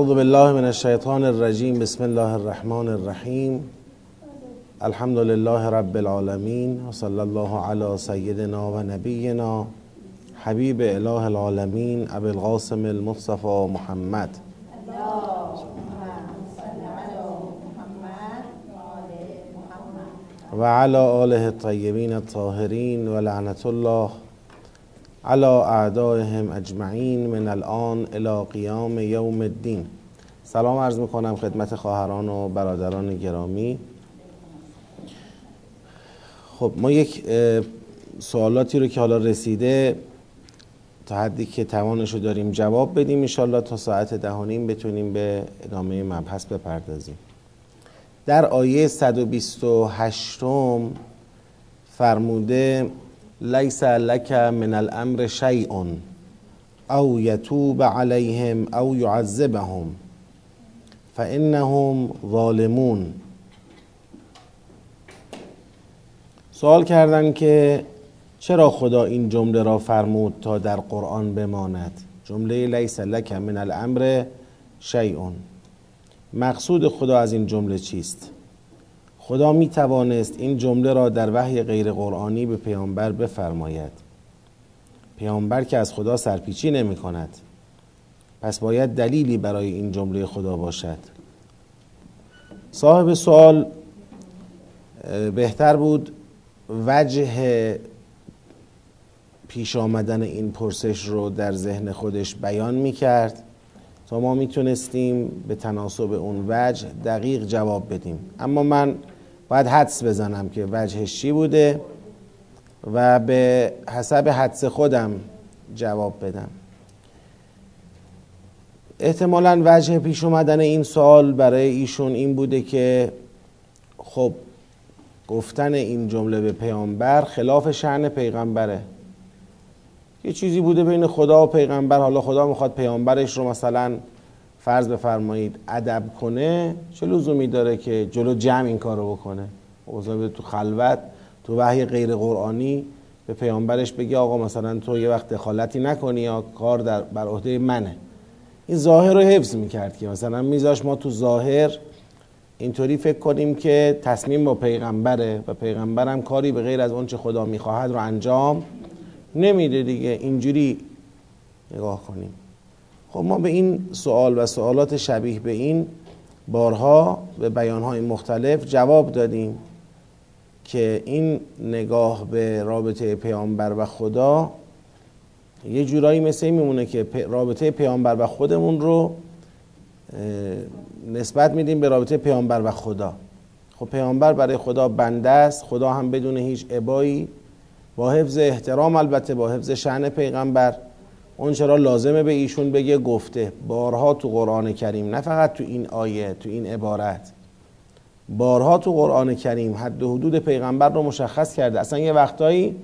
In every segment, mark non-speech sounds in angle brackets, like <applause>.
اعوذ بالله من الشیطان الرجیم بسم الله الرحمن الرحیم الحمد لله رب العالمین و صلی الله علی سیدنا و نبینا حبیب اله العالمین ابی القاسم المصطفى محمد. و علی آله الطیبین الطاهرین و لعنت الله على اعدائهم اجمعین من الان الى قیام یوم الدین. سلام عرض می‌کنم خدمت خواهران و برادران گرامی. خب ما یک سوالاتی رو که حالا رسیده تا حدی که توانشو داریم جواب بدیم انشالله تا ساعت دهانیم بتونیم به ادامه مبحث بپردازیم. در آیه 128 فرموده لیس لک من الامر شیء او یتوب علیهم او یعذبهم فانهم ظالمون. سوال کردن که چرا خدا این جمله را فرمود تا در قرآن بماند؟ جمله لیس لک من الامر شیء مقصود خدا از این جمله چیست؟ خدا می توانست این جمله را در وحی غیر قرآنی به پیامبر بفرماید. پیامبر که از خدا سرپیچی نمی کند پس باید دلیلی برای این جمله خدا باشد. صاحب سوال بهتر بود وجه پیش آمدن این پرسش رو در ذهن خودش بیان می کرد تا ما می‌تونستیم به تناسب اون وجه دقیق جواب بدیم. اما من باید حدس بزنم که وجهش چی بوده و به حسب حدس خودم جواب بدم. احتمالا وجه پیش اومدن این سوال برای ایشون این بوده که خب گفتن این جمله به پیامبر خلاف شعن پیغمبره. یه چیزی بوده بین خدا و پیغمبر. حالا خدا می‌خواد پیامبرش رو مثلا فرض بفرمایید ادب کنه چه لزومی داره که جلو جمع این کار رو بکنه؟ اوضاع تو خلوت تو وحی غیر قرآنی به پیامبرش بگی آقا مثلا تو یه وقت دخالتی نکنی یا کار در بر عهده منه. این ظاهر رو حفظ می‌کرد که مثلا میذاش ما تو ظاهر اینطوری فکر کنیم که تصمیم با پیغمبره و پیغمبرم کاری به غیر از اون چه خدا می‌خواهد رو انجام نمیده دیگه. اینجوری نگاه کنیم. خب ما به این سوال و سوالات شبیه به این بارها به بیانهای مختلف جواب دادیم که این نگاه به رابطه پیامبر و خدا یه جورایی مثل میمونه که رابطه پیامبر و خودمون رو نسبت میدیم به رابطه پیامبر و خدا. خب پیامبر برای خدا بنده است خدا هم بدون هیچ عبایی با حفظ احترام البته با حفظ شعن پیغمبر. اون چرا لازمه به ایشون بگه گفته. بارها تو قرآن کریم نه فقط تو این آیه تو این عبارت. بارها تو قرآن کریم حد و حدود پیغمبر رو مشخص کرده. اصلا یه وقتایی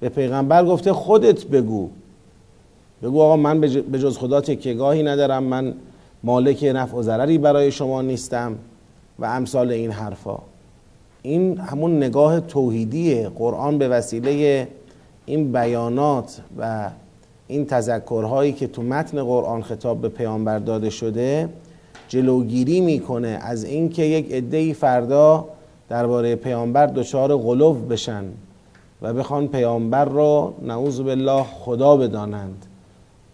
به پیغمبر گفته خودت بگو. بگو آقا من به جز خدا تکیگاهی ندارم. من مالک نفع و ضرری برای شما نیستم و امثال این حرفا. این همون نگاه توحیدیه. قرآن به وسیله این بیانات و این تذکرهایی که تو متن قرآن خطاب به پیامبر داده شده جلوگیری می‌کنه از اینکه یک عده‌ای فردا درباره پیامبر دچار غلو بشن و بخوان پیامبر رو نعوذ بالله خدا بدانند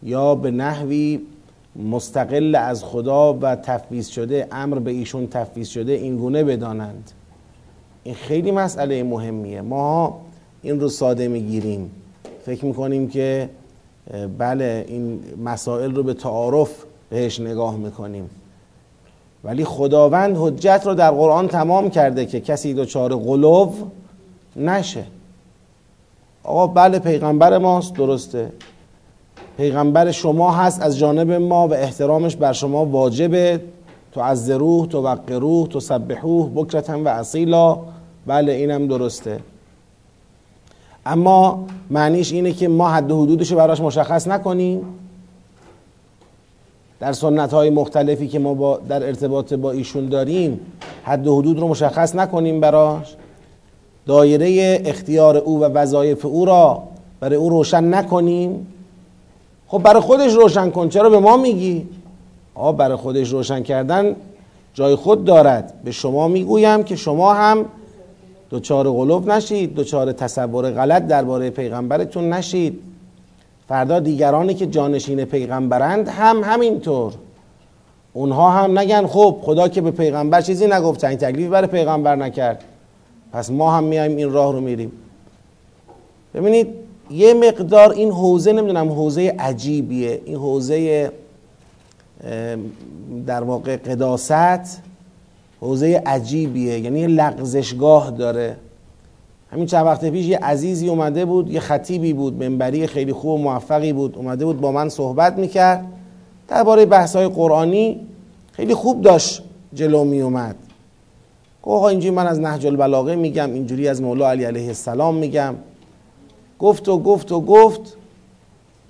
یا به نحوی مستقل از خدا و تفویض شده امر به ایشون تفویض شده این گونه بدانند. این خیلی مسئله مهمیه. ما این رو ساده می‌گیریم. فکر می‌کنیم که بله این مسائل رو به تعارف بهش نگاه می‌کنیم. ولی خداوند حجت رو در قرآن تمام کرده که کسی دچار غلو نشه. آقا بله پیغمبر ماست درسته. پیغمبر شما هست از جانب ما و احترامش بر شما واجبه. تو از روح تو وقروح تو سبحوه بکرتا و اصیلا. بله اینم درسته. اما معنیش اینه که ما حد و حدودش رو براش مشخص نکنیم. در سنت های مختلفی که ما با در ارتباط با ایشون داریم حد و حدود رو مشخص نکنیم براش. دایره اختیار او و وظایف او را برای او روشن نکنیم. خب برای خودش روشن کن چرا به ما میگی؟ آب برای خودش روشن کردن جای خود دارد. به شما می‌گویم که شما هم دوچار غلوب نشید دوچار تصور غلط درباره پیغمبرتون نشید. فردا دیگرانی که جانشین پیغمبرند هم همینطور. اونها هم نگن خب خدا که به پیغمبر چیزی نگفت این تکلیفی برای پیغمبر نکرد. پس ما هم میایم این راه رو میریم. ببینید یه مقدار این حوزه نمی‌دونم حوزه عجیبیه. این حوزه در واقع قداست. حوزه عجیبیه یعنی یه لغزشگاه داره. همین چند وقت پیش یه عزیزی اومده بود یه خطیبی بود منبری خیلی خوب و موفقی بود اومده بود با من صحبت می‌کرد. درباره بحث های قرآنی خیلی خوب داشت جلو می اومد گفت اینجوری من از نهج البلاغه میگم اینجوری از مولا علی علیه السلام میگم. گفت و گفت و گفت.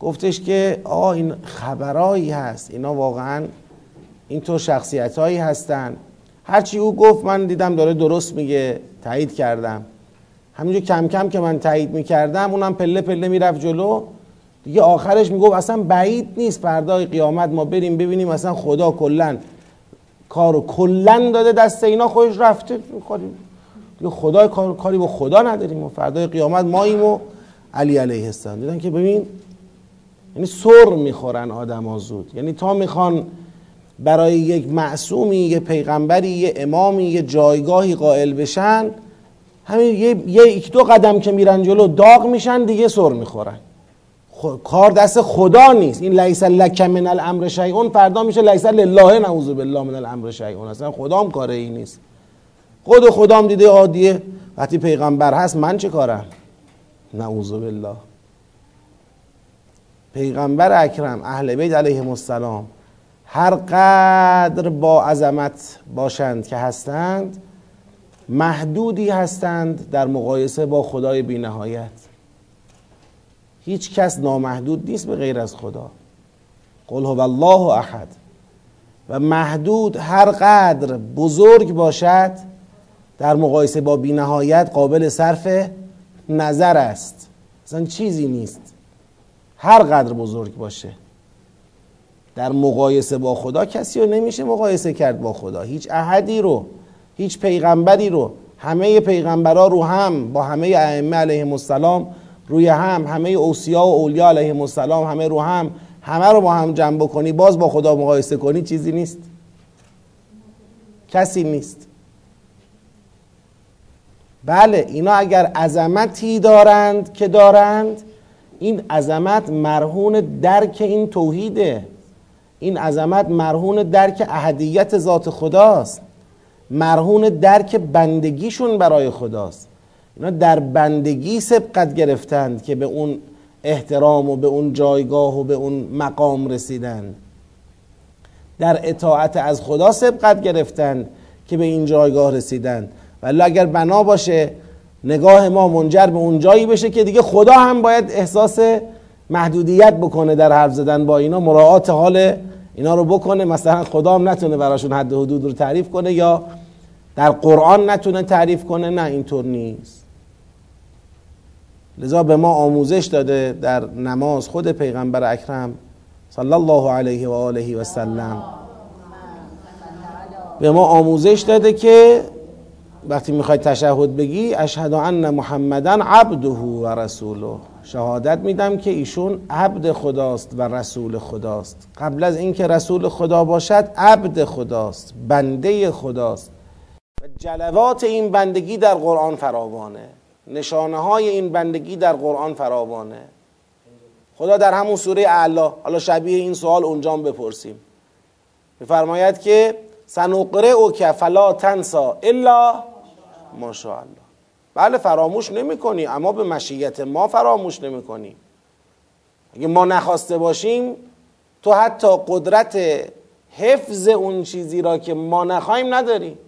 گفتش که آه این خبرایی هست اینا واقعا اینطور شخصیت هایی هستن. هرچی او گفت من دیدم داره درست میگه تایید کردم. همینجور کم کم که من تایید می‌کردم اونم پله پله می‌رفت جلو. دیگه آخرش می‌گفت اصلا بعید نیست فردای قیامت ما بریم ببینیم اصلا خدا کلا کارو کلا داده دست اینا خودش رفته. دیگه خدا کاری با خدا نداریم و فردای قیامت ماییم و علی علیه السلام. دیدن که ببین یعنی سر می‌خورن آدم زود. یعنی تا می‌خوان برای یک معصومی یه پیغمبری یه امامی یه جایگاهی قائل بشن همین یه یک دو قدم که میرن جلو داغ میشن دیگه سر می‌خورن. کار دست خدا نیست. این لیس لک من الامر شیئون فردا میشه لیس لله نعوذ بالله من الامر شیئون. اصلا خدام کار ای نیست. خود خدام دیده عادیه. وقتی پیغمبر هست من چه کارم؟ نعوذ بالله. پیغمبر اکرم اهل بیت علیهم السلام. هر قدر با عظمت باشند که هستند محدودی هستند در مقایسه با خدای بینهایت. هیچ کس نامحدود نیست به غیر از خدا. قل هو الله احد. و محدود هر قدر بزرگ باشد در مقایسه با بینهایت قابل صرف نظر است. اصلا چیزی نیست. هر قدر بزرگ باشه. در مقایسه با خدا کسی رو نمیشه مقایسه کرد با خدا. هیچ احدی رو هیچ پیغمبری رو. همه پیغمبرها رو هم با همه ائمه علیهم السلام روی هم همه اوصیا و اولیا علیهم السلام همه رو هم. همه رو با هم جمع بکنی باز با خدا مقایسه کنی چیزی نیست. کسی نیست. بله اینا اگر عظمتی دارند که دارند این عظمت مرهون درک این توحیده. این عظمت مرهون درک اهدیت ذات خداست. مرهون درک بندگیشون برای خداست. اینا در بندگی سبقت گرفتند که به اون احترام و به اون جایگاه و به اون مقام رسیدند. در اطاعت از خدا سبقت گرفتند که به این جایگاه رسیدند. ولی اگر بنا باشه نگاه ما منجر به اون جایی بشه که دیگه خدا هم باید احساس محدودیت بکنه در حرف زدن با اینا مراعات حال اینا رو بکنه. مثلا خدا هم نتونه براشون حد حدود رو تعریف کنه یا در قرآن نتونه تعریف کنه. نه اینطور نیست. لذا به ما آموزش داده در نماز خود پیغمبر اکرم صلی الله علیه و آله و سلم. به ما آموزش داده که وقتی می‌خوای تشهد بگی اشهد ان محمدن عبده و رسوله. شهادت میدم که ایشون عبد خداست و رسول خداست. قبل از اینکه رسول خدا باشد عبد خداست بنده خداست. و جلوات این بندگی در قرآن فراوانه. نشانه های این بندگی در قرآن فراوانه. خدا در همون سوره اعلا. حالا شبیه این سوال اونجا بپرسیم. بفرماید که سنقره او که فلا تنسا الا ماشاءالله. بله فراموش نمی کنی اما به مشیت ما فراموش نمی کنی اگه ما نخواسته باشیم تو حتی قدرت حفظ اون چیزی را که ما نخواهیم نداری.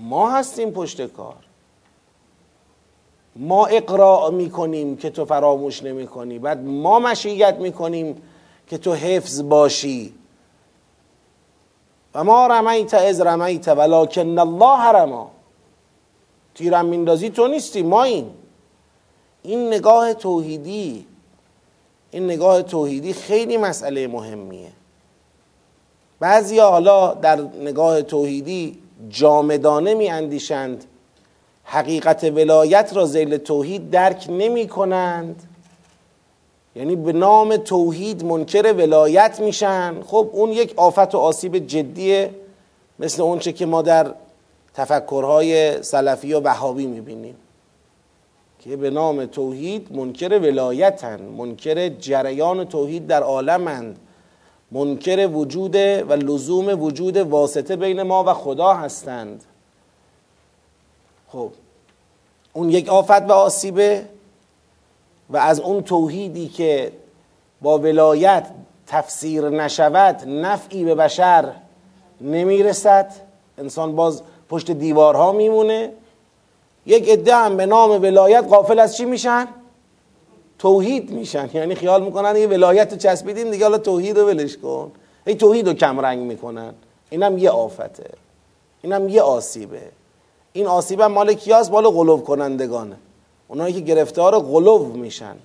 ما هستیم پشت کار. ما اقراع می‌کنیم که تو فراموش نمی کنی بعد ما مشیت می‌کنیم که تو حفظ باشی. و ما رمیت از رمیت ولکن الله رما تیرم میندازی تو نیستی ما این این نگاه توحیدی این نگاه توحیدی خیلی مسئله مهمیه. بعضی حالا در نگاه توحیدی جامدانه می اندیشند حقیقت ولایت را زیل توحید درک نمی کنند یعنی به نام توحید منکر ولایت میشن. خب اون یک آفت و آسیب جدیه مثل اونچه که ما در تفکرهای سلفی و بهابی می‌بینیم که به نام توحید منکر ولایتن منکر جریان توحید در عالمند منکر وجود و لزوم وجود واسطه بین ما و خدا هستند. خب اون یک آفت و آسیبه. و از اون توحیدی که با ولایت تفسیر نشود نفعی به بشر نمی‌رسد. انسان باز پشت دیوارها میمونه. یک عده هم به نام ولایت قافل از چی میشن؟ توحید میشن. یعنی خیال می‌کنن یه ولایت رو چسبیدیم دیگه حالا توحید رو ولش کن. ای توحید رو کم رنگ می‌کنن. اینم یه آفته. اینم یه آسیبه. این آسیب هم مال کیاست مال غلوب کنندگانه. اونایی که گرفتار غلوب میشن.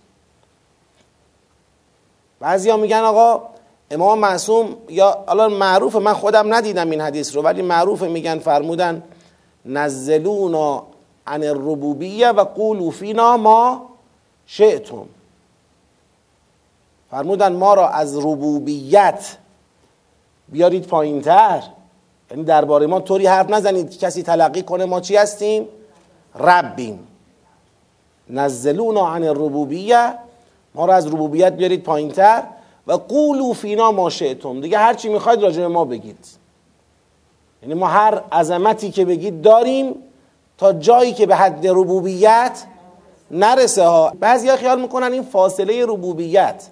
بعضیا میگن آقا امام معصوم یا الان معروف من خودم ندیدم این حدیث رو ولی معروف میگن فرمودن نزلونا عن الربوبیه و قولوا فینا ما شئتم. فرمودن ما را از ربوبیت بیارید پایین تر یعنی درباره ما طوری حرف نزنید کسی تلقی کنه ما چی هستیم؟ ربیم. نزلونا عن الربوبیه ما را از ربوبیت بیارید پایین تر و قولو فینا ما شئتم. دیگه هر چی می‌خواید راجع ما بگید. یعنی ما هر عظمتی که بگید داریم تا جایی که به حد ربوبیت نرسه ها. بعضی خیال می‌کنن این فاصله ربوبیت.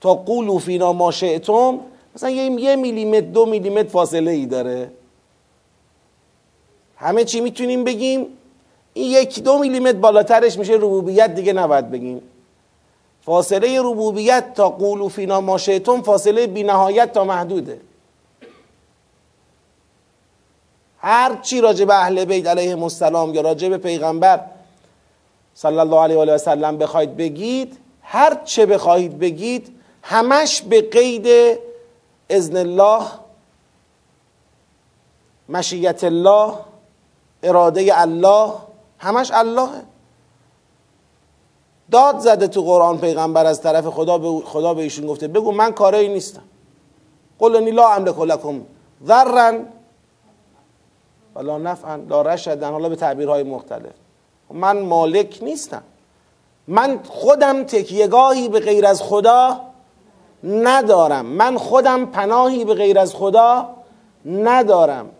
تا قولو فینا ما شئتم مثلا یه میلیمتر دو میلیمتر فاصله ای داره. همه چی می‌تونیم بگیم. این یک دو میلیمتر بالاترش میشه ربوبیت دیگه نباید بگیم. فاصله ربوبیت تا قولو فینا ما شئتم فاصله بینهایت تا محدوده. هر چی راجع به اهل بیت علیه السلام یا راجع به پیغمبر صلی الله علیه و سلم بخواید بگید هر چه بخواهید بگید همش به قید اذن الله مشیت الله اراده الله همش اللهه داد زده تو قرآن پیغمبر از طرف خدا به خدا به ایشون گفته بگو من کاری نیستم. قل انی لا املک لکم ذرا ولا نفعا لا رشدا حالا به تعبیرهای مختلف. من مالک نیستم. من خودم تکیهگاهی به غیر از خدا ندارم. من خودم پناهی به غیر از خدا ندارم.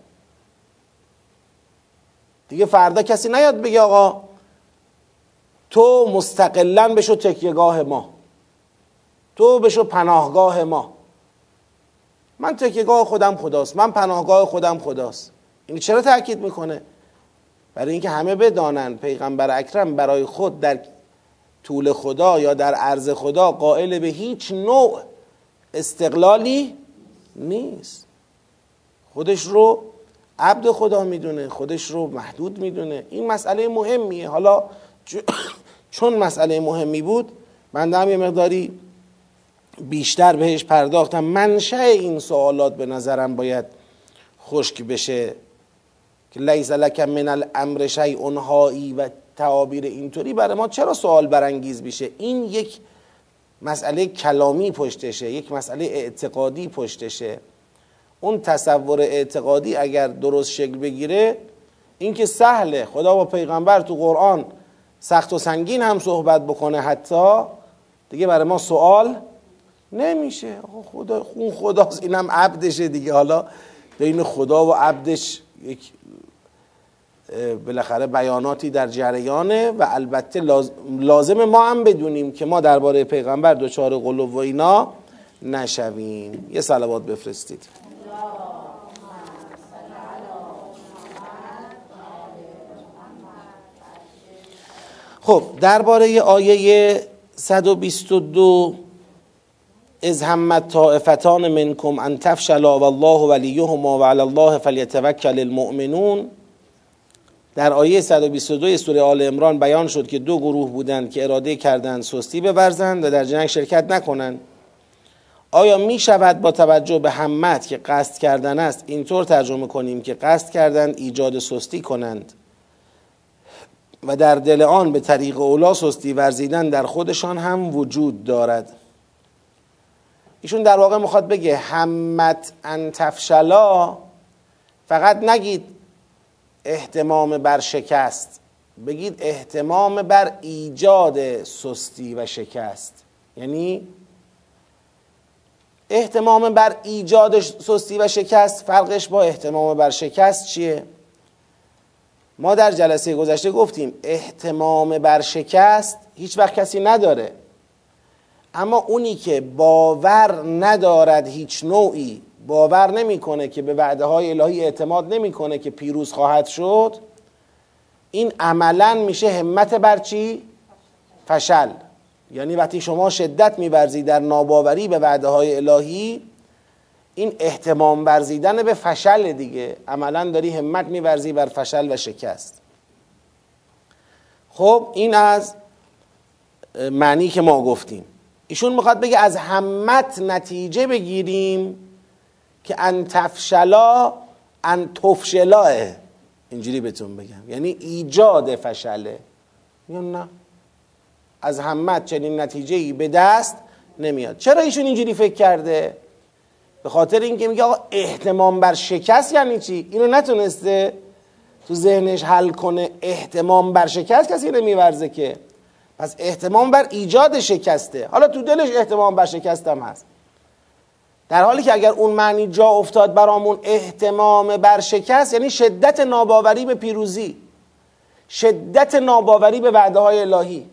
دیگه فردا کسی نیاد بگه آقا تو مستقلا بشو تکیهگاه ما. تو بشو پناهگاه ما. من تکیهگاه خودم خداست. من پناهگاه خودم خداست. این چرا تاکید می‌کنه؟ برای اینکه همه بدانن پیغمبر اکرم برای خود در طول خدا یا در عرض خدا قائل به هیچ نوع استقلالی نیست. خودش رو عبد خدا می‌دونه خودش رو محدود می‌دونه. این مسئله مهمیه. حالا <coughs> چون مسئله مهمی بود من هم یه مقداری بیشتر بهش پرداختم. منشه این سوالات به نظرم باید خشک بشه. که لیس لک من الامر شیء هایی و تعابیر اینطوری برای ما چرا سوال برانگیز میشه؟ این یک مسئله کلامی پشتشه یک مسئله اعتقادی پشتشه. اون تصور اعتقادی اگر درست شکل بگیره این که سهله. خدا با پیغمبر تو قرآن سخت و سنگین هم صحبت بکنه حتی دیگه برای ما سوال نمیشه. خدا خون خداست اینم عبدشه دیگه. حالا بین خدا و عبدش یک بالاخره بیاناتی در جریانه و البته لازم ما هم بدونیم که ما درباره پیغمبر دچار قلوب و اینا نشویم. یه صلوات بفرستید. خب درباره آیه 122 از همت طائفتان منکم ان تفشلا والله ولیهما و علی الله فلیتوکل المؤمنون. در آیه 122 سوره آل امران بیان شد که دو گروه بودند که اراده کردند سستی ببرزند و در جنگ شرکت نکنند. آیا می شود با توجه به همت که قصد کردن است اینطور ترجمه کنیم که قصد کردند ایجاد سستی کنند؟ و در دل آن به طریق اولا سستی ورزیدن در خودشان هم وجود دارد ایشون در واقع می‌خواد بگه همت انتفشلا فقط نگید احتمام بر شکست بگید احتمام بر ایجاد سستی و شکست یعنی احتمام بر ایجاد سستی و شکست فرقش با احتمام بر شکست چیه؟ ما در جلسه گذشته گفتیم احتمام بر شکست هیچ وقت کسی نداره اما اونی که باور ندارد هیچ نوعی باور نمی‌کنه که به وعده های الهی اعتماد نمی‌کنه که پیروز خواهد شد این عملا میشه همت بر چی؟ فشل یعنی وقتی شما شدت میورزی در ناباوری به وعده های الهی این احتمام ورزیدن به فشل دیگه. عملا داری همت میورزی بر فشل و شکست. خب این از معنی که ما گفتیم. ایشون می‌خواد بگه از همت نتیجه بگیریم که ان تفشلا ان تفشلاه اینجوری بهتون بگم. یعنی ایجاد فشله. یا نه؟ از همت چنین نتیجه ای به دست نمیاد. چرا ایشون اینجوری فکر کرده؟ به خاطر اینکه میگه آقا احتمام بر شکست یعنی چی؟ اینو نتونسته تو ذهنش حل کنه احتمام بر شکست کسی نمیورزه که. پس احتمام بر ایجاد شکسته. حالا تو دلش احتمام بر شکست هم هست. در حالی که اگر اون معنی جا افتاد برامون احتمام بر شکست یعنی شدت ناباوری به پیروزی. شدت ناباوری به وعده های الهی.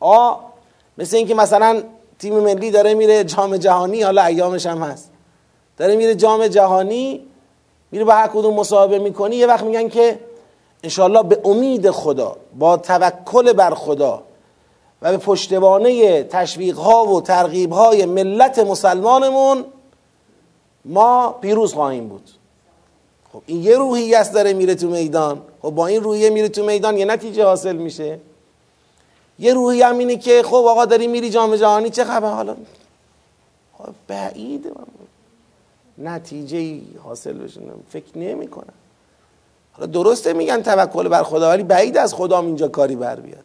آ مثل اینکه مثلا تیم ملی داره میره جام جهانی حالا ایامش هم هست. داره میره جام جهانی میره با هر کدوم مصاحبه می‌کنی یه وقت میگن که انشالله به امید خدا با توکل بر خدا و به پشتوانه تشویق ها و ترغیب های ملت مسلمانمون ما پیروز خواهیم بود. خب این یه روحی است داره میره تو میدان. خب با این روحیه میره تو میدان یه نتیجه حاصل میشه. یه روحی هم اینه که خب آقا داری میری جام جهانی چه خبر؟ حالا خب بعیده نتیجه حاصل بشه فکر نمی کنم حالا درسته میگن توکل بر خدا ولی بعید از خدام اینجا کاری بر بیاد.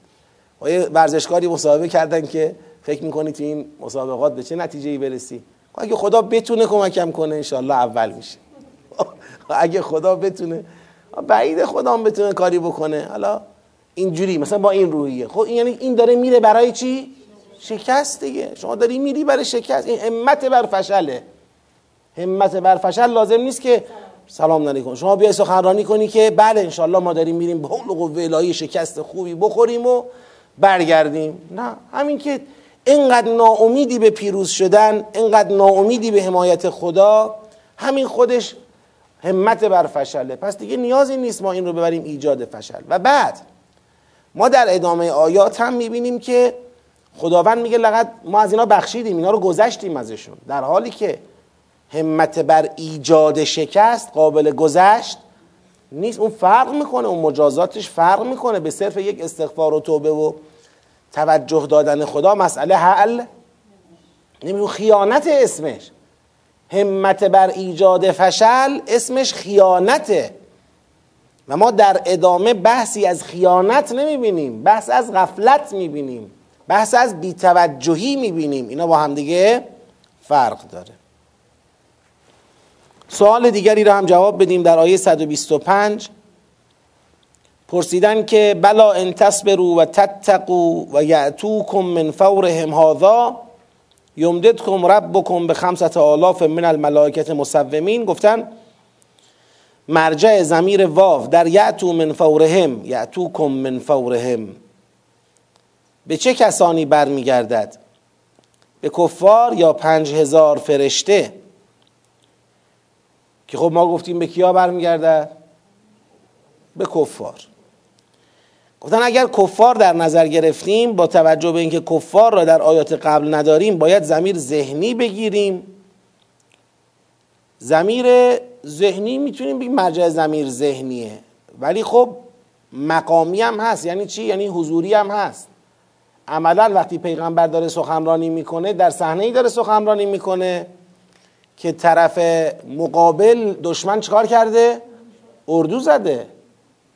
و یه ورزشکاری مصاحبه کردن که فکر می‌کنی تو این مسابقات به چه نتیجه ای برسی؟ خب اگه خدا بتونه کمکم کنه انشالله اول میشه. اگه خدا بتونه بعید خدا هم بتونه کاری بکنه. حالا اینجوری مثلا با این روحیه. خب این یعنی این داره میره برای چی؟ شکست دیگه. شما داری میری برای شکست. این همت بر فشله. همت بر فشل لازم نیست که سلام علیکم. شما بیای سخنرانی کنی که بله انشالله ما داریم میریم به حول قوه الهی شکست خوبی بخوریم و برگردیم. نه همین که اینقدر ناامیدی به پیروز شدن اینقدر ناامیدی به حمایت خدا همین خودش همت بر فشله. پس دیگه نیازی نیست ما این رو ببریم ایجاد فشل. و بعد ما در ادامه آیات هم می‌بینیم که خداوند میگه لقد ما از اینا بخشیدیم اینا رو گذشتیم ازشون. در حالی که همت بر ایجاد شکست قابل گذشت نیست. اون فرق می‌کنه اون مجازاتش فرق می‌کنه. به صرف یک استغفار و توبه و توجه دادن خدا مسئله حل نمیدون خیانت اسمش همت بر ایجاد فشل اسمش خیانته و ما در ادامه بحثی از خیانت نمی‌بینیم بحث از غفلت می‌بینیم بحث از بیتوجهی می‌بینیم اینا با همدیگه فرق داره. سوال دیگری را هم جواب بدیم در آیه 125 پرسیدن که بلا ان تصبروا و تتقوا و یعتوکم من فورهم هذا یمددکم ربکم به خمسة آلاف من الملائکت مسومین. گفتن مرجع زمیر واو در یعتو من فورهم یعتوکم من فورهم. به چه کسانی برمیگردد؟ به کفار یا پنج هزار فرشته؟ که خب ما گفتیم به کیا برمیگردد؟ به کفار. گفتن اگر کفار در نظر گرفتیم با توجه به اینکه کفار را در آیات قبل نداریم باید زمیر ذهنی بگیریم. زمیر ذهنی می‌تونیم بگیم مرجع زمیر ذهنیه. ولی خب مقامی هم هست. یعنی چی؟ یعنی حضوری هم هست. عملا وقتی پیغمبر داره سخنرانی می‌کنه در صحنه ای داره سخنرانی می‌کنه که طرف مقابل دشمن چکار کرده؟ اردو زده.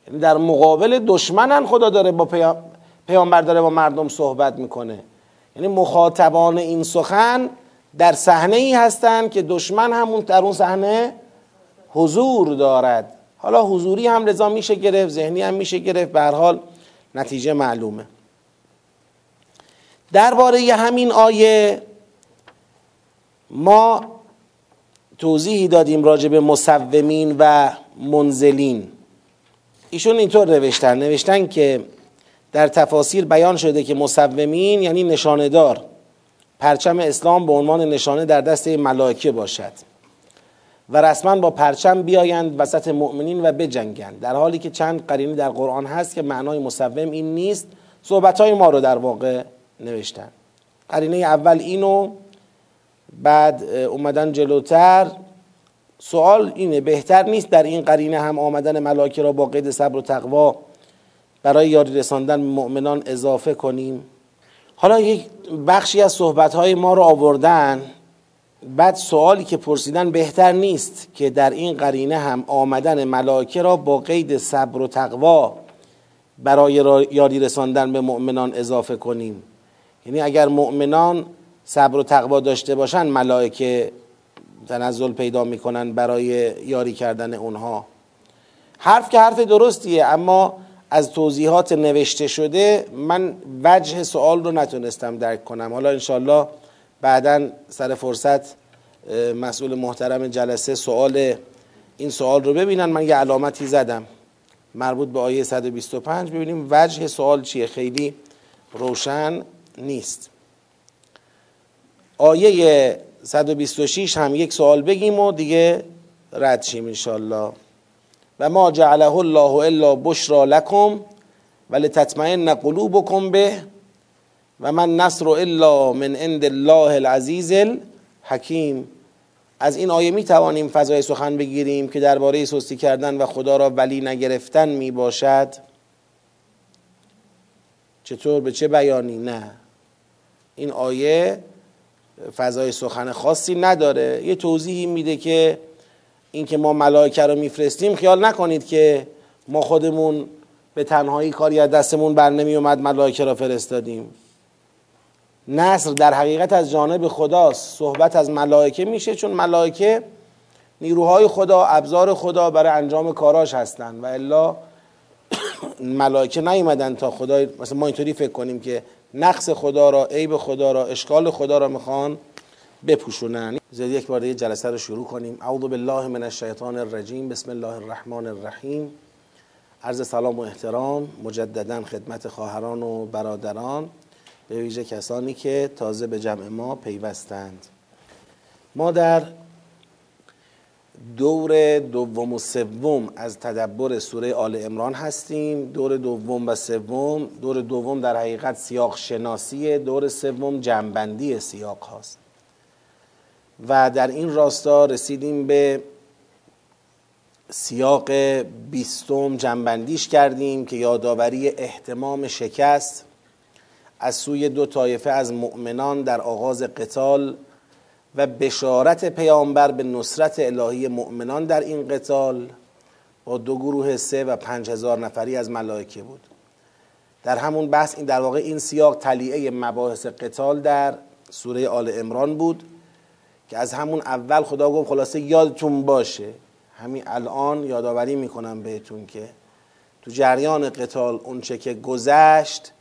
یعنی در مقابل دشمنن خدا داره با پیامبر داره با مردم صحبت می‌کنه. یعنی مخاطبان این سخن در صحنه ای هستند که دشمن همون در اون صحنه حضور دارد. حالا حضوری هم لذا میشه گرفت ذهنی هم میشه گرفت. به حال نتیجه معلومه. درباره همین آیه ما توضیحی دادیم راجع به مصومین و منزلین. ایشون اینطور نوشتن. نوشتن که در تفاسیر بیان شده که مصومین یعنی نشانهدار. پرچم اسلام به عنوان نشانه در دست ملائکه باشد. و رسما با پرچم بیایند وسط مؤمنین و بجنگند. در حالی که چند قرینی در قرآن هست که معنای مصوم این نیست صحبت های ما رو در واقع نوشتن. قرینه اول اینو بعد اومدن جلوتر. سوال اینه بهتر نیست در این قرینه هم آمدن ملائکه را با قید صبر و تقوا برای یاری رساندن مؤمنان اضافه کنیم؟ حالا یک بخشی از صحبت ما رو آوردن. بعد سوالی که پرسیدن بهتر نیست که در این قرینه هم آمدن ملائکه را با قید صبر و تقوا برای یاری رساندن به مؤمنان اضافه کنیم. یعنی اگر مؤمنان صبر و تقوا داشته باشن ملائکه تنزل پیدا می‌کنن برای یاری کردن اونها. حرف که حرف درستیه اما از توضیحات نوشته شده من وجه سوال رو نتونستم درک کنم. حالا انشالله بعدا سر فرصت مسئول محترم جلسه سوال این سوال رو ببینن. من یه علامتی زدم مربوط به آیه 125 ببینیم وجه سوال چیه. خیلی روشن نیست. آیه 126 هم یک سوال بگیم و دیگه رد شیم انشالله و ما جعله الله الا بشرا لکم ولتطمئن قلوبکم به و من نصر الا من عند الله العزیز الحکیم. از این آیه می توانیم فضای سخن بگیریم که درباره سستی کردن و خدا را ولی نگرفتن می باشد. چطور؟ به چه بیانی؟ نه. این آیه فضای سخن خاصی نداره. یه توضیحی میده که اینکه ما ملائکه رو میفرستیم خیال نکنید که ما خودمون به تنهایی کاری از دستمون بر نمی اومد ملائکه را فرستادیم. نصر در حقیقت از جانب خداست صحبت از ملائکه میشه چون ملائکه نیروهای خدا ابزار خدا برای انجام کاراش هستند و الا <coughs> ملائکه نیومدن تا خدا مثلا ما اینطوری فکر کنیم که نقص خدا را عیب خدا را اشکال خدا را می‌خوان بپوشونن. زید یک بار دیگه جلسه رو شروع کنیم. اعوذ بالله من الشیطان الرجیم. بسم الله الرحمن الرحیم. عرض سلام و احترام. مجددا خدمت خواهران و برادران. به ویژه کسانی که تازه به جمع ما پیوستند. ما در دور دوم و سوم از تدبر سوره آل امران هستیم. دور دوم و سوم دور دوم در حقیقت سیاق شناسیه دور سوم جنبندی سیاق هاست. و در این راستا رسیدیم به سیاق بیستم جنبندیش کردیم که یادآوری احتمام شکست از سوی دو طایفه از مؤمنان در آغاز قتال و بشارت پیامبر به نصرت الهی مؤمنان در این قتال با دو گروه سه و پنج هزار نفری از ملائکه بود. در همون بحث این در واقع این سیاق تلیعه مباحث قتال در سوره آل امران بود که از همون اول خدا گفت خلاصه یادتون باشه. همین الان یادآوری می‌کنم بهتون که تو جریان قتال اونچه که گذشت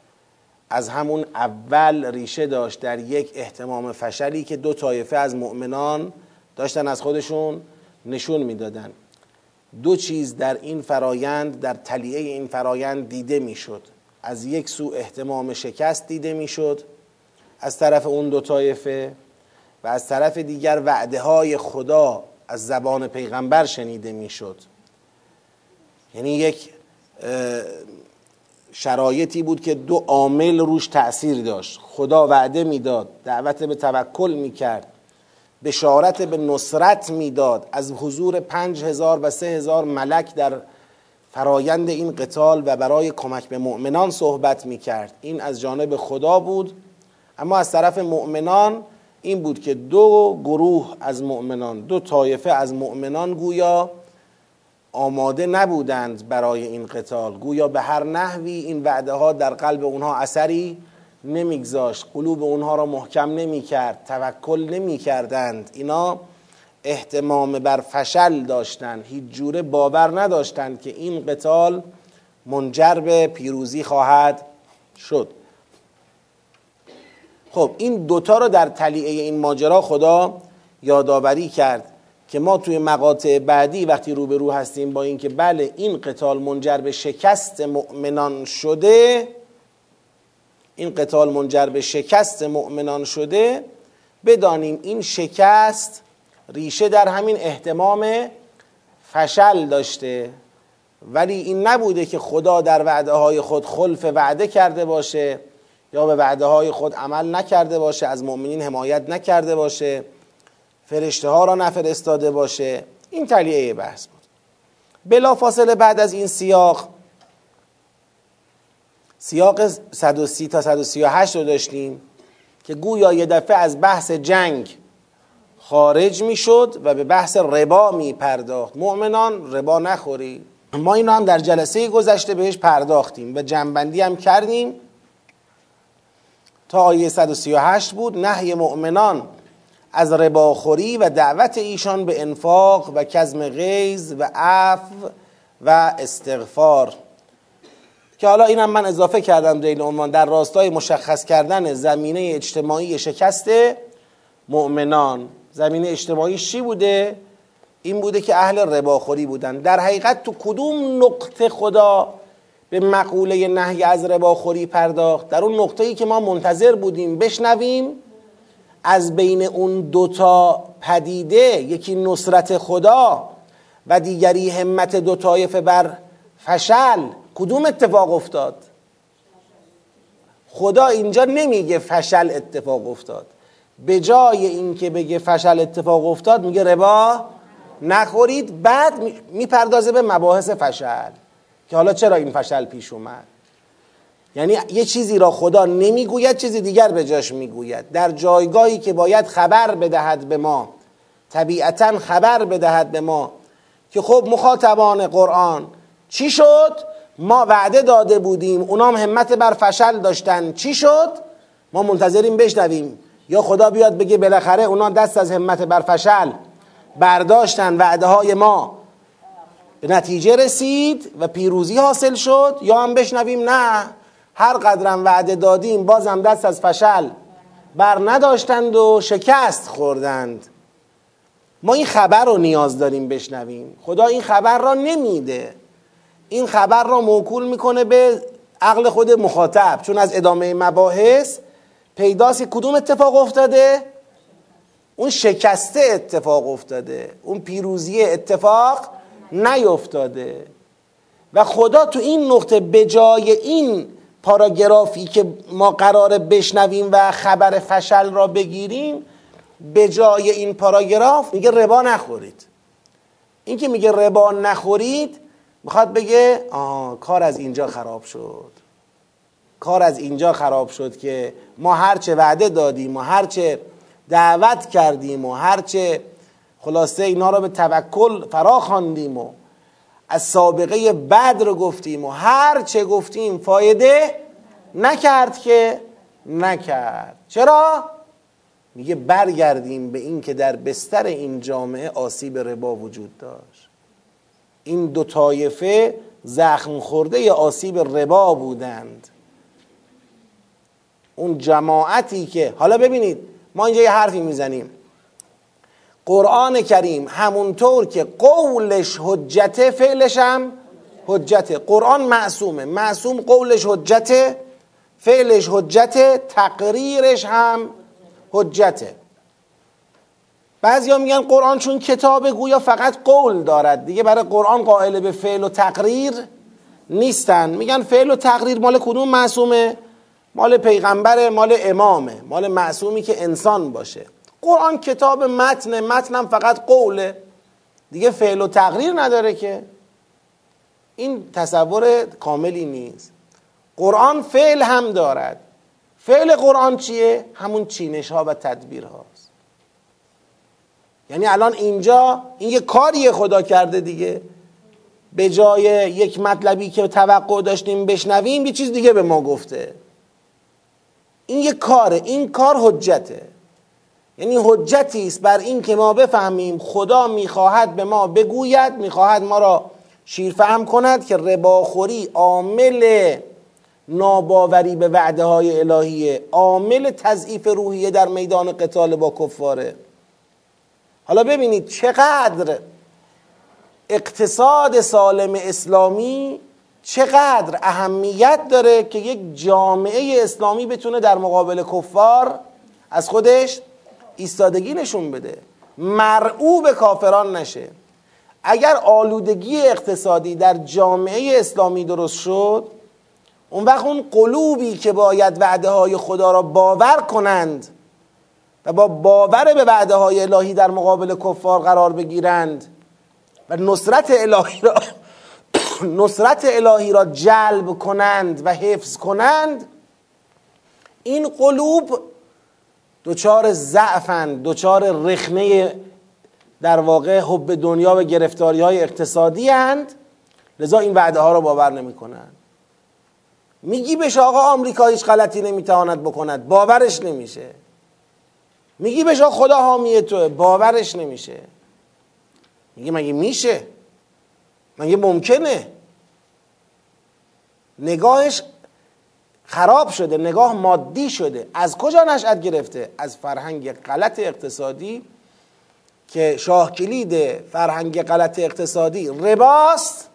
از همون اول ریشه داشت در یک احتمام فشلی که دو طایفه از مؤمنان داشتن از خودشون نشون می‌دادن. دو چیز در این فرایند در تلیعه این فرایند دیده می‌شد. از یک سو احتمام شکست دیده می‌شد از طرف اون دو طایفه و از طرف دیگر وعده های خدا از زبان پیغمبر شنیده می‌شد. یعنی یک شرایطی بود که دو عامل روش تأثیر داشت. خدا وعده می‌داد دعوت به توکل می‌کرد بشارت به نصرت می‌داد. از حضور پنج هزار و سه هزار ملک در فرایند این قتال و برای کمک به مؤمنان صحبت می کرد این از جانب خدا بود اما از طرف مؤمنان این بود که دو گروه از مؤمنان دو طایفه از مؤمنان گویا آماده نبودند برای این قتال. گویا به هر نحوی این وعده ها در قلب اونها اثری نمیگذاشت. قلوب اونها را محکم نمی‌کرد توکل نمی‌کردند. اینا احتمام بر فشل داشتند هیچ جوره باور نداشتند که این قتال منجر به پیروزی خواهد شد. خب این دوتا رو در تلیعه این ماجرا خدا یادآوری کرد. که ما توی مقاطع بعدی وقتی روبرو هستیم با اینکه بله این قتال منجر به شکست مؤمنان شده این قتال منجر به شکست مؤمنان شده بدانیم این شکست ریشه در همین احتمام فشل داشته. ولی این نبوده که خدا در وعده های خود خلف وعده کرده باشه یا به وعده های خود عمل نکرده باشه از مؤمنین حمایت نکرده باشه. فرشته ها را نفرستاده باشه. این تلیعه بحث بود. بلا فاصله بعد از این سیاق سیاق 130 تا 138 رو داشتیم که گویا یه دفعه از بحث جنگ خارج می شد و به بحث ربا می پرداخت مؤمنان ربا نخوری. ما اینو هم در جلسه گذشته بهش پرداختیم و جنبندی هم کردیم. تا آیه 138 بود نهی مؤمنان از رباخوری و دعوت ایشان به انفاق و کزم غیظ و عفو و استغفار. که حالا اینم من اضافه کردم در این عنوان. در راستای مشخص کردن زمینه اجتماعی شکست مؤمنان. زمینه اجتماعی چی بوده؟ این بوده که اهل رباخوری بودن. در حقیقت تو کدوم نقطه خدا به مقوله نهی از رباخوری پرداخت؟ در اون نقطه ای که ما منتظر بودیم بشنویم از بین اون دوتا پدیده یکی نصرت خدا و دیگری همت دو طایفه بر فشل. کدوم اتفاق افتاد؟ خدا اینجا نمیگه فشل اتفاق افتاد. به جای اینکه بگه فشل اتفاق افتاد میگه ربا نخورید. بعد می‌پردازه به مباحث فشل که حالا چرا این فشل پیش اومد؟ یعنی یه چیزی را خدا نمی‌گوید چیزی دیگر به جاش می‌گوید. در جایگاهی که باید خبر بدهد به ما طبیعتا خبر بدهد به ما که خب مخاطبان قرآن چی شد؟ ما وعده داده بودیم اونام همت بر فشل داشتن. چی شد؟ ما منتظریم بشنویم. یا خدا بیاد بگه بالاخره اونا دست از همت بر فشل برداشتن وعده های ما. به نتیجه رسید و پیروزی حاصل شد. یا هم بشنویم؟ نه. هر قدرم وعده دادیم بازم دست از فشل بر نداشتند و شکست خوردند. ما این خبر رو نیاز داریم بشنویم. خدا این خبر را نمیده. این خبر را موکول می‌کنه به عقل خود مخاطب. چون از ادامه مباحث پیداست کدوم اتفاق افتاده؟ اون شکسته اتفاق افتاده. اون پیروزی اتفاق نیفتاده. و خدا تو این نقطه به جای این پاراگرافی که ما قراره بشنویم و خبر فشل را بگیریم به جای این پاراگراف میگه ربا نخورید. این که میگه ربا نخورید می‌خواد بگه آه کار از اینجا خراب شد. کار از اینجا خراب شد که ما هرچه وعده دادیم و هرچه دعوت کردیم و هرچه خلاصه اینا را به توکل فرا خواندیم و از سابقه بد رو گفتیم و هر چه گفتیم فایده نکرد که نکرد. چرا؟ میگه برگردیم به این که در بستر این جامعه آسیب ربا وجود داشت. این دو طایفه زخم خورده آسیب ربا بودند. اون جماعتی که حالا ببینید ما اینجا یه حرفی می‌زنیم. قرآن کریم همونطور که قولش حجته فعلش هم حجته قرآن معصومه. معصوم قولش حجته فعلش حجته تقریرش هم حجته بعضیا میگن قرآن چون کتاب گویا فقط قول دارد. دیگه برای قرآن قائل به فعل و تقریر نیستن. میگن فعل و تقریر مال کدوم معصومه؟ مال پیغمبر مال امامه. مال معصومی که انسان باشه. قرآن کتاب متن متنم فقط قوله. دیگه فعل و تقریر نداره که. این تصور کاملی نیست. قرآن فعل هم دارد. فعل قرآن چیه؟ همون چینش ها و تدبیر هاست یعنی الان اینجا این یه کاریه خدا کرده دیگه. به جای یک مطلبی که توقع داشتیم بشنویم یه چیز دیگه به ما گفته. این یه کاره. این کار حجته. یعنی حجتی است بر این که ما بفهمیم خدا می‌خواهد به ما بگوید می‌خواهد ما را شیرفهم کند که رباخوری عامل ناباوری به وعده های الهیه عامل تضعیف روحیه در میدان قتال با کفاره. حالا ببینید چقدر اقتصاد سالم اسلامی چقدر اهمیت داره که یک جامعه اسلامی بتونه در مقابل کفار از خودش ایستادگی نشون بده. مرعوب کافران نشه. اگر آلودگی اقتصادی در جامعه اسلامی درست شد اون وقت اون قلوبی که باید وعده های خدا را باور کنند و با باور به وعده های الهی در مقابل کفار قرار بگیرند و نصرت الهی را <coughs> نصرت الهی را جلب کنند و حفظ کنند این قلوب دچار ضعفند دچار رخنه در واقع حب دنیا و گرفتاری های اقتصادی هند لذا این وعده ها را باور نمی کنند میگی بهش آقا آمریکا هیچ غلطی نمی‌تواند بکند. باورش نمیشه. میگی بهش آقا خدا حامی توه. باورش نمیشه. میگه مگه میشه؟ مگه ممکنه؟ نگاهش خراب شده نگاه مادی شده. از کجا نشأت گرفته؟ از فرهنگ غلط اقتصادی که شاه کلید فرهنگ غلط اقتصادی رباست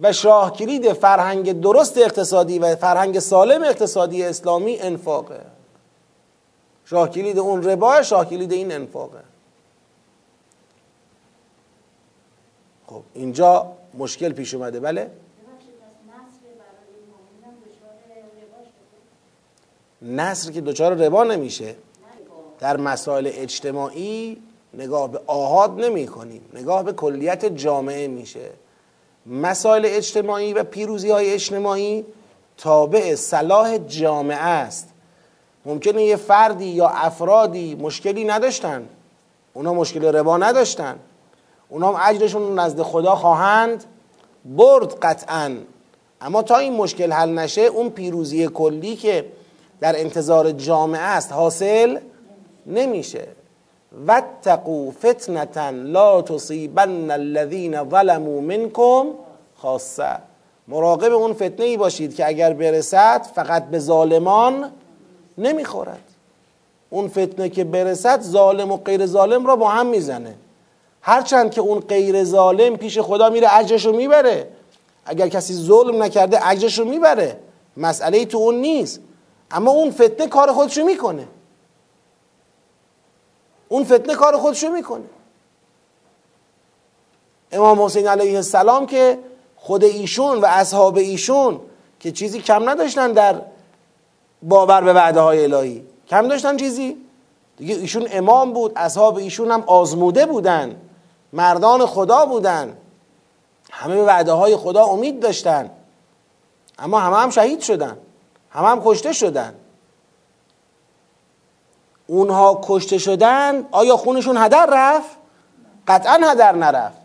و شاه کلید فرهنگ درست اقتصادی و فرهنگ سالم اقتصادی اسلامی انفاقه. شاه کلید اون ربا شاه کلید این انفاقه. خب اینجا مشکل پیش اومده بله؟ نصر که دچار ربا نمیشه. در مسائل اجتماعی نگاه به آهاد نمی کنیم نگاه به کلیت جامعه میشه. مسائل اجتماعی و پیروزی های اجتماعی تابع صلاح جامعه است. ممکنه یه فردی یا افرادی مشکلی نداشتن. اونا مشکل ربا نداشتن. اونا هم اجرشون نزد خدا خواهند برد قطعا. اما تا این مشکل حل نشه اون پیروزی کلی که در انتظار جامعه است حاصل نمیشه. واتقوا فتنة لا تصیبن الذین ظلموا منکم خاصه. مراقب اون فتنه ای باشید که اگر برسد فقط به ظالمان نمی‌خورد. اون فتنه که برسد ظالم و غیر ظالم را با هم می‌زنه. هرچند که اون غیر ظالم پیش خدا میره اجرشو می‌بره. اگر کسی ظلم نکرده اجرشو می‌بره. مسئله تو اون نیست. اما اون فتنه کار خودشو می‌کنه. اون فتنه کار خودشو می‌کنه. امام حسین علیه السلام که خود ایشون و اصحاب ایشون که چیزی کم نداشتن در باور به وعده های الهی. کم داشتن چیزی؟ دیگه ایشون امام بود اصحاب ایشون هم آزموده بودن. مردان خدا بودن. همه به وعده های خدا امید داشتن. اما همه هم شهید شدن. همه هم کشته شدن اونها کشته شدن آیا خونشون هدر رفت؟ قطعا هدر نرفت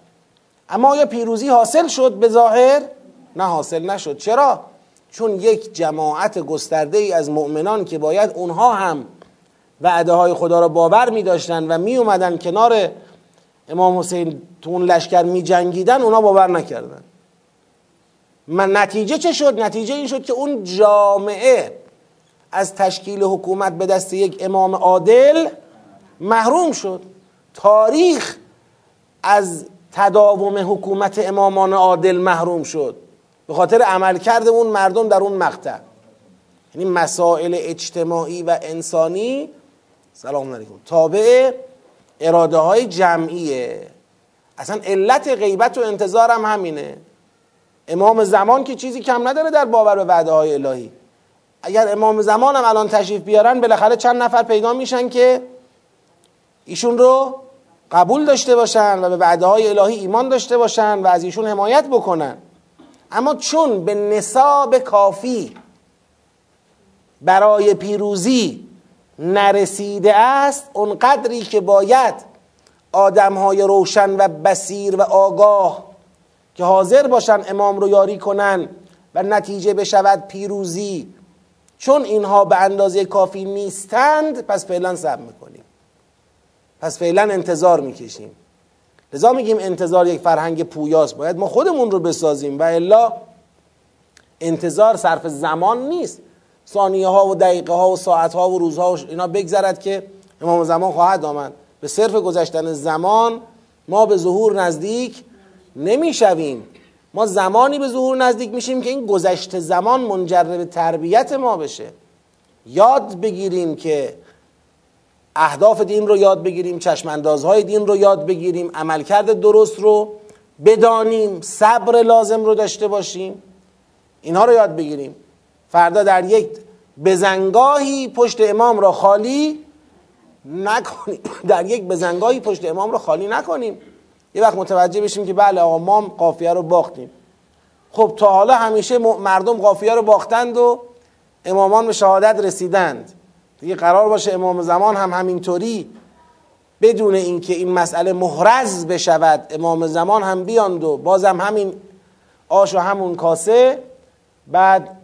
اما آیا پیروزی حاصل شد به ظاهر؟ نه حاصل نشد چرا؟ چون یک جماعت گسترده ای از مؤمنان که باید اونها هم وعده های خدا را باور می داشتن و می اومدن کنار امام حسین تو اون لشکر می جنگیدن اونا باور نکردن من نتیجه چه شد؟ نتیجه این شد که اون جامعه از تشکیل حکومت به دست یک امام عادل محروم شد. تاریخ از تداوم حکومت امامان عادل محروم شد. به خاطر عمل کرده اون مردم در اون مقطع. یعنی مسائل اجتماعی و انسانی سلام علیکم تابع اراده های جمعیه. اصلا علت غیبت و انتظار هم همینه. امام زمان که چیزی کم نداره در باور به وعده های الهی. اگر امام زمان هم الان تشریف بیارن بالاخره چند نفر پیدا میشن که ایشون رو قبول داشته باشن و به وعده های الهی ایمان داشته باشن و از ایشون حمایت بکنن. اما چون به نصاب کافی برای پیروزی نرسیده است اون قدری که باید آدم های روشن و بسیر و آگاه که حاضر باشن امام رو یاری کنن و نتیجه بشود پیروزی. چون اینها به اندازه کافی نیستند پس فعلا صبر می‌کنیم. پس فعلا انتظار می‌کشیم. لذا میگیم انتظار یک فرهنگ پویاست. باید ما خودمون رو بسازیم. و الا انتظار صرف زمان نیست. ثانیه ها و دقیقه ها و ساعت ها و روزها و اینا بگذرد که امام زمان خواهد آمد. به صرف گذشتن زمان ما به ظهور نزدیک نمی‌شویم. ما زمانی به ظهور نزدیک میشیم که این گذشته زمان منجر به تربیت ما بشه. یاد بگیریم که اهداف دین رو یاد بگیریم چشماندازهای دین رو یاد بگیریم عملکرد درست رو بدانیم صبر لازم رو داشته باشیم. اینها رو یاد بگیریم. فردا در یک بزنگاهی پشت امام را خالی نکنیم. <laughs> در یک بزنگاهی پشت امام را خالی نکنیم. یه وقت متوجه بشیم که بله آقا ما قافیه رو باختیم. خب تا حالا همیشه مردم قافیه رو باختند و امامان به شهادت رسیدند. دیگه قرار باشه امام زمان هم همینطوری بدون اینکه این مسئله محرز بشود امام زمان هم بیاند و بازم همین آش و همون کاسه بعد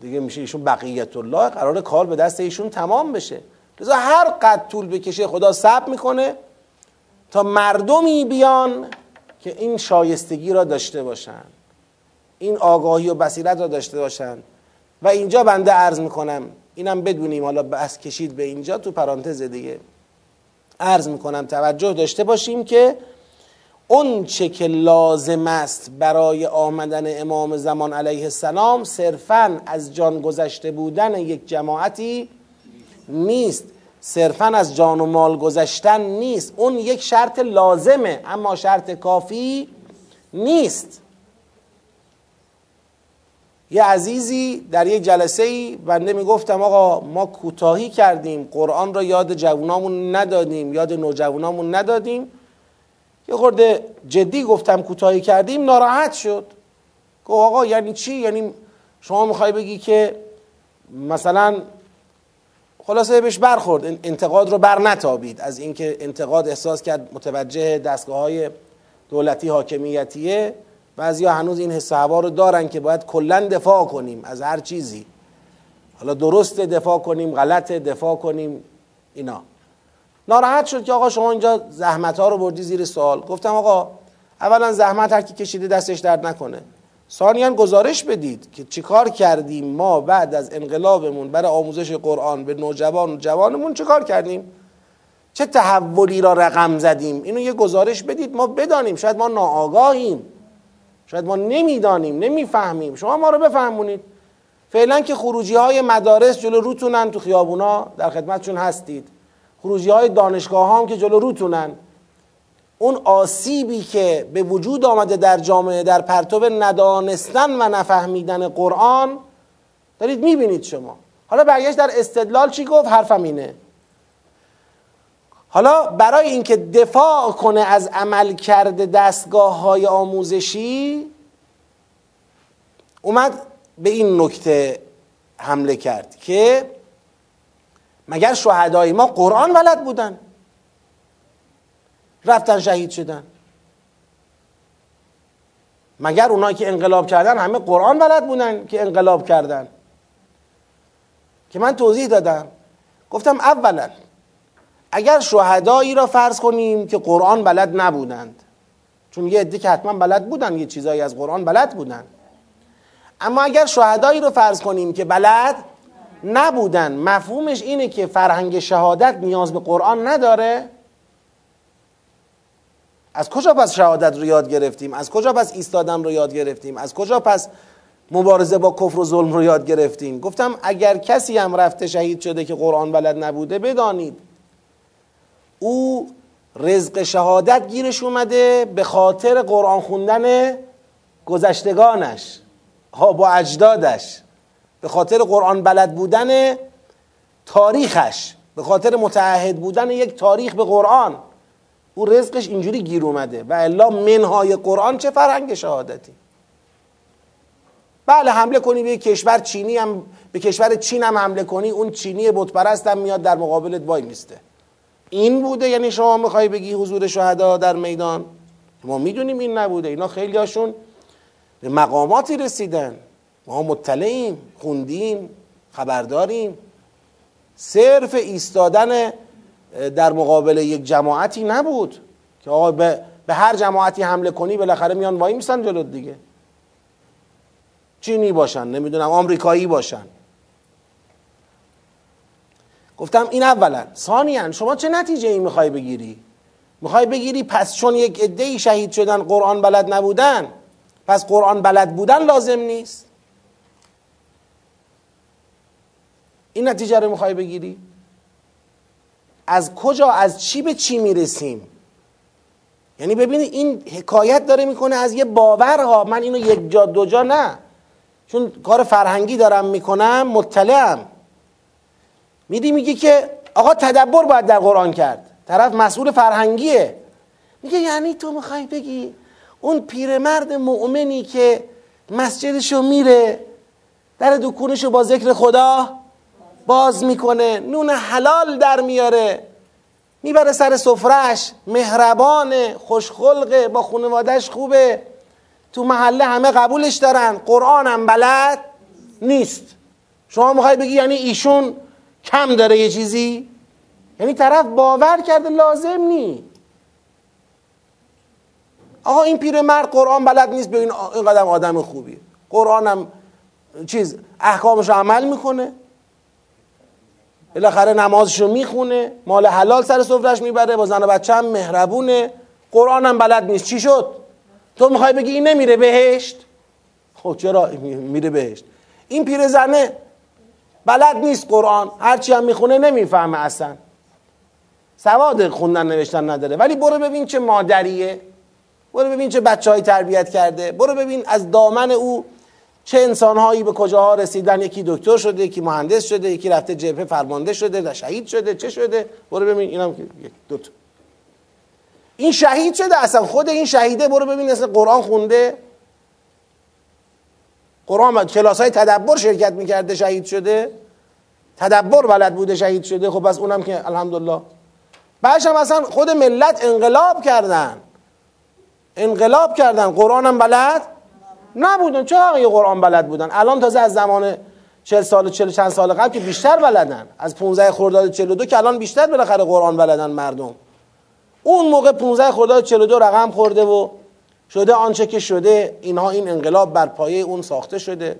دیگه میشه ایشون بقیت الله قرار کار به دست ایشون تمام بشه. لذا هر قد طول بکشه خدا صبر می‌کنه. تا مردمی بیان که این شایستگی را داشته باشن این آگاهی و بصیرت را داشته باشن. و اینجا بنده عرض می‌کنم اینم بدونیم حالا بحث کشید به اینجا تو پرانتز دیگه. عرض می‌کنم توجه داشته باشیم که اون چه که لازم است برای آمدن امام زمان علیه السلام صرفا از جان گذشته بودن یک جماعتی نیست. صرفا از جان و مال گذشتن نیست. اون یک شرط لازمه اما شرط کافی نیست. یه عزیزی در یک جلسه ای بنده می‌گفتم آقا ما کوتاهی کردیم. قرآن را یاد جوانامون ندادیم یاد نوجوانامون ندادیم. یه خورده جدی گفتم کوتاهی کردیم ناراحت شد. گفت آقا یعنی چی؟ یعنی شما می‌خوای بگی که مثلا خلاصه بهش برخورد انتقاد رو بر نتابید. از اینکه انتقاد احساس کرد متوجه دستگاه های دولتی حاکمیتیه بعضیا هنوز این حس رو دارن که باید کلا دفاع کنیم از هر چیزی. حالا درست دفاع کنیم غلط دفاع کنیم اینا. ناراحت شد که آقا شما اینجا زحمت ها رو بردی زیر سوال. گفتم آقا اولا زحمت هر کی کشیده دستش درد نکنه. ثانیا گزارش بدید که چیکار کردیم ما بعد از انقلابمون برای آموزش قرآن به نوجوان و جوانمون چیکار کردیم؟ چه تحولی را رقم زدیم؟ اینو یه گزارش بدید ما بدانیم. شاید ما ناآگاهیم. شاید ما نمی‌دانیم نمی‌فهمیم. شما ما رو بفهمونید. فعلا که خروجی های مدارس جلو روتونن تو خیابونا در خدمتشون هستید. خروجی های دانشگاه هم که جلو روتونن. اون آسیبی که به وجود آمده در جامعه در پرتو ندانستن و نفهمیدن قرآن دارید می‌بینید شما. حالا برگشت در استدلال چی گفت؟ حرفم اینه. حالا برای اینکه دفاع کنه از عمل کرده دستگاه های آموزشی اومد به این نکته حمله کرد که مگر شهدای ما قرآن ولد بودن؟ رفتن شهید شدن. مگر اونایی که انقلاب کردن همه قرآن بلد بودن که انقلاب کردن؟ که من توضیح دادم. گفتم اولا اگر شهدایی را فرض کنیم که قرآن بلد نبودند چون یه عده که حتما بلد بودن یه چیزایی از قرآن بلد بودن. اما اگر شهدایی رو فرض کنیم که بلد نبودن مفهومش اینه که فرهنگ شهادت نیاز به قرآن نداره. از کجا پس شهادت رو یاد گرفتیم؟ از کجا پس ایستادن رو یاد گرفتیم؟ از کجا پس مبارزه با کفر و ظلم رو یاد گرفتیم؟ گفتم اگر کسی هم رفته شهید شده که قرآن بلد نبوده بدانید. او رزق شهادت گیرش اومده به خاطر قرآن خوندن گذشتگانش ها با اجدادش به خاطر قرآن بلد بودن تاریخش به خاطر متعهد بودن یک تاریخ به قرآن. او رزقش اینجوری گیر اومده. و الا منهای قرآن چه فرهنگ شهادتی؟ بله حمله کنی به کشور چینی هم به کشور چین هم حمله کنی اون چینی بتپرست هم میاد در مقابلت وای میسته. این بوده؟ یعنی شما می‌خوای بگی حضور شهدا در میدان؟ ما می‌دونیم این نبوده. اینا خیلی هاشون به مقاماتی رسیدن. ما مطلعیم خوندیم خبرداریم. صرف ایستادن در مقابل یک جماعتی نبود که آقا به, به هر جماعتی حمله کنی بالاخره میان وای میسن جلوت دیگه. چینی باشن نمی‌دونم آمریکایی باشن. گفتم این اولا. ثانیا شما چه نتیجه ای می‌خوای بگیری؟ می‌خوای بگیری پس چون یک عده شهید شدن قرآن بلد نبودن پس قرآن بلد بودن لازم نیست؟ این نتیجه رو می‌خوای بگیری؟ از کجا از چی به چی می‌رسیم؟ یعنی ببینید این حکایت داره می‌کنه از یه باورها. من اینو یک جا دو جا نه. چون کار فرهنگی دارم می‌کنم مطلعم. میدی میگه که آقا تدبر باید در قرآن کرد. طرف مسئول فرهنگیه. میگه یعنی تو می‌خوای بگی اون پیرمرد مؤمنی که مسجدشو میره در دکونشو با ذکر خدا باز می‌کنه نون حلال در میاره. می‌بره سر سفرش مهربانه خوشخلقه با خانوادش خوبه. تو محله همه قبولش دارن. قرآن هم بلد نیست. شما می‌خوای بگی یعنی ایشون کم داره یه چیزی؟ یعنی طرف باور کرده لازم نی. آقا این پیرمرد قرآن بلد نیست ببین اینقدر آدم خوبیه. قرآن هم چیز احکامش عمل می‌کنه. بالاخره نمازشو می‌خونه مال حلال سر سفرش می‌بره با زن و بچه هم مهربونه. قرآن هم بلد نیست. چی شد؟ تو می‌خوای بگی این نمیره بهشت؟ خب چرا میره بهشت؟ این پیرزنه بلد نیست قرآن. هرچی هم می‌خونه نمی‌فهمه اصلا. سواد خوندن نوشتن نداره. ولی برو ببین چه مادریه. برو ببین چه بچه های تربیت کرده. برو ببین از دامن او چه انسانهایی به کجاها رسیدن؟ یکی دکتر شده یکی مهندس شده یکی رفته جبهه فرمانده شده و شهید شده چه شده؟ برو ببین اینم دو تا. این شهید شده اصلا خود این شهیده برو ببین اصلا قرآن خونده. قرآن کلاس های تدبر شرکت می‌کرده شهید شده. تدبر بلد بوده شهید شده. خب بس اونم که الحمدلله. بعدش هم اصلا خود ملت انقلاب کردن. انقلاب کردن. قرآن هم بلد. نبودن. چرا یه قرآن بلد بودن؟ الان تازه از زمان 40 سال 40 چند سال قبل که بیشتر بلدن. از 15 خرداد 42 که الان بیشتر بالاخره قرآن بلدن مردم. اون موقع 15 خرداد 42 رقم خورده و شده آنچه که شده اینها این انقلاب بر پایه اون ساخته شده.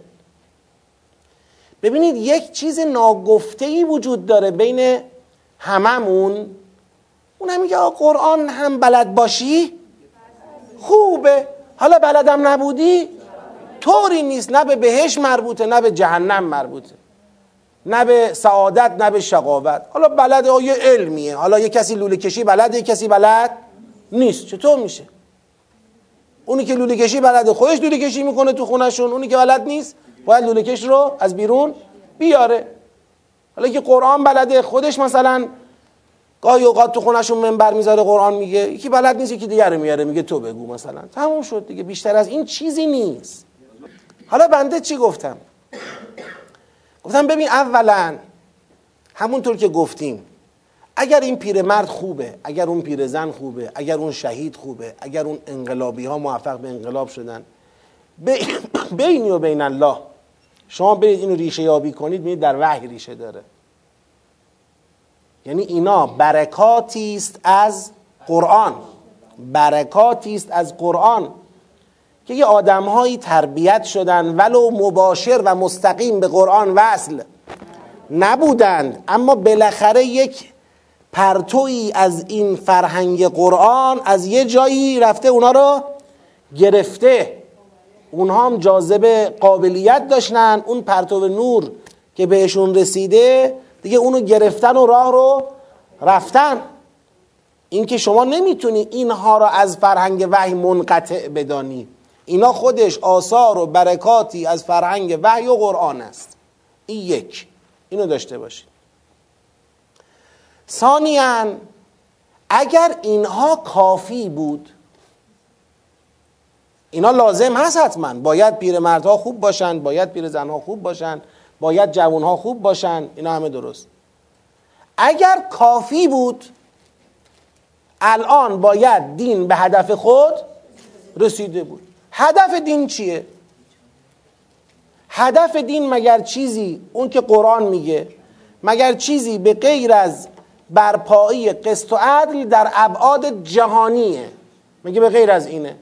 ببینید یک چیز ناگفته ای وجود داره بین هممون. اون هم میگه قرآن هم بلد باشی؟ خوبه. حالا بلدم نبودی؟ طوری نیست نه به بهش مربوطه نه به جهنم مربوطه. نه به سعادت نه به شقاوت. حالا بلد یه علمیه. حالا یه کسی لوله کشی بلده یه کسی بلد نیست. چطور میشه؟ اونی که لوله کشی بلده خودش لوله کشی می‌کنه تو خونشون اونی که بلد نیست باید لوله کش رو از بیرون بیاره. حالا که قرآن بلده خودش مثلا گاهی اوقات تو خونشون منبر می‌ذاره قرآن میگه یکی بلد نیست یکی دیگر میاره میگه تو بگو مثلا. تموم شد دیگه. بیشتر از این چیزی نیست. حالا بنده چی گفتم؟ گفتم ببین اولا همونطور که گفتیم اگر این پیرمرد خوبه اگر اون پیرزن خوبه اگر اون شهید خوبه اگر اون انقلابی ها موفق به انقلاب شدن <coughs> بینی و بین الله شما برید اینو ریشه یابی کنید می‌دید در وحی ریشه داره. یعنی اینا برکاتی است از قرآن. برکاتی است از قرآن. که یه آدمهایی تربیت شدن ولو مباشر و مستقیم به قرآن وصل نبودند اما بالاخره یک پرتوی از این فرهنگ قرآن از یه جایی رفته اونا رو گرفته. اونها هم جاذبه قابلیت داشتن. اون پرتو نور که بهشون رسیده دیگه اونو گرفتن و راه رو رفتن. اینکه شما نمی‌تونی اینها را از فرهنگ وحی منقطع بدانی. اینا خودش آثار و برکاتی از فرهنگ وحی و قرآن است. این یک. اینو داشته باشید. ثانیا اگر اینها کافی بود اینا لازم هست حتما. باید پیرمردها خوب باشن باید پیر زنها خوب باشن باید جوانها خوب باشن اینا همه درست. اگر کافی بود الان باید دین به هدف خود رسیده بود. هدف دین چیه؟ هدف دین مگر چیزی؟ اون که قرآن میگه. مگر چیزی به غیر از برپایی قسط و عدل در ابعاد جهانیه؟ میگه به غیر از اینه.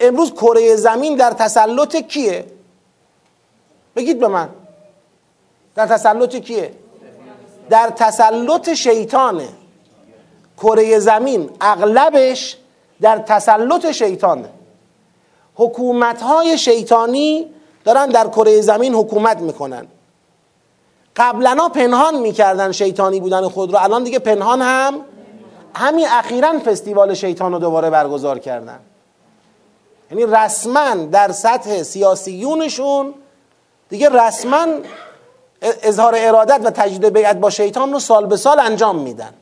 امروز کره زمین در تسلط کیه؟ بگید به من. در تسلط کیه؟ در تسلط شیطانه. کره زمین اغلبش در تسلط شیطانه. حکومت های شیطانی دارن در کره زمین حکومت می‌کنن. قبلا پنهان می‌کردن شیطانی بودن خود رو الان دیگه پنهان هم همین اخیرا فستیوال شیطان رو دوباره برگزار کردن. یعنی رسما در سطح سیاسیونشون دیگه رسما اظهار ارادت و تجدید بیعت با شیطان رو سال به سال انجام میدن.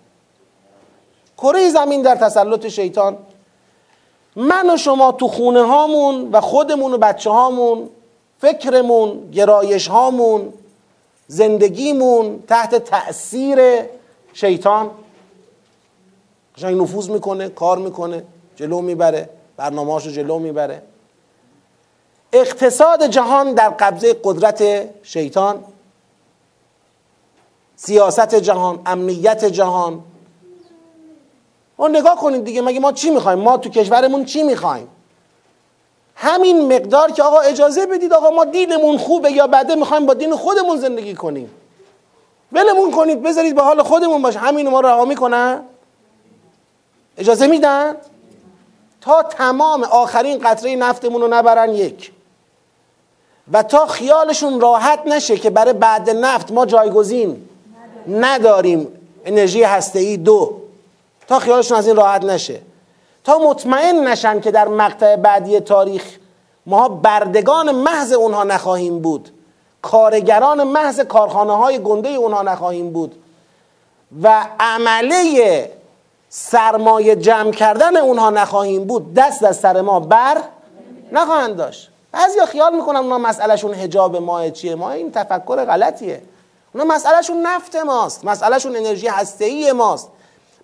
کره زمین در تسلط شیطان من و شما تو خونه هامون و خودمون و بچه هامون فکرمون گرایش هامون زندگیمون تحت تأثیر شیطان. قشنگ نفوذ می‌کنه کار می‌کنه جلو می‌بره برنامه رو جلو می‌بره. اقتصاد جهان در قبضه قدرت شیطان. سیاست جهان امنیت جهان ما نگاه کنید دیگه مگه ما چی می‌خوایم؟ ما تو کشورمون چی می‌خوایم؟ همین مقدار که آقا اجازه بدید آقا ما دینمون خوبه یا بده می‌خوایم با دین خودمون زندگی کنیم. ولمون کنید بذارید به حال خودمون باشه. همین ما رها می‌کنن؟ اجازه میدن؟ تا تمام آخرین قطره نفتمون رو نبرن یک. و تا خیالشون راحت نشه که برای بعد نفت ما جایگزین نداریم. انرژی هسته دو. تا خیالشون از این راحت نشه. تا مطمئن نشن که در مقطع بعدی تاریخ ما بردگان محض اونها نخواهیم بود. کارگران محض کارخانه های گنده اونها نخواهیم بود. و عمله سرمایه جمع کردن اونها نخواهیم بود دست از سر ما بر نخواهند داشت. بعضیا خیال می‌کنن اونا مسئلهشون حجاب ماه چیه؟ ما این تفکر غلطیه. اونا مسئلهشون نفت ماست. مسئلهشون انرژی هسته‌ای ماست.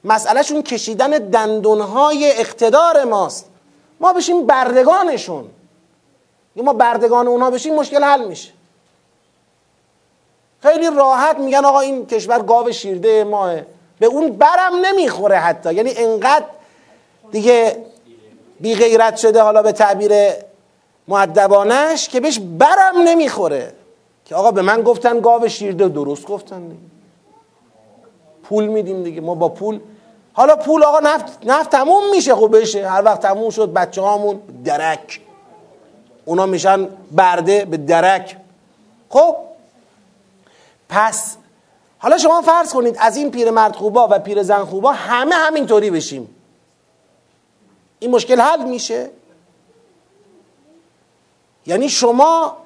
مسئلهشون کشیدن دندونهای اقتدار ماست. ما بشیم بردگانشون. ما بردگان اونها بشیم مشکل حل میشه. خیلی راحت میگن آقا این کشور گاو شیرده ماه. به اون برم نمی‌خوره حتی. یعنی انقدر دیگه بی غیرت شده حالا به تعبیر معدبانش که بهش برم نمی‌خوره. که آقا به من گفتن گاو شیرده درست گفتن دیگه. پول میدیم دیگه. ما با پول حالا پول آقا نفت, نفت تموم میشه خب بشه. هر وقت تموم شد بچه هامون درک. اونا میشن برده به درک. خب؟ پس حالا شما فرض کنید از این پیرمرد خوبا و پیر زن خوبا همه همینطوری بشیم. این مشکل حل میشه؟ یعنی شما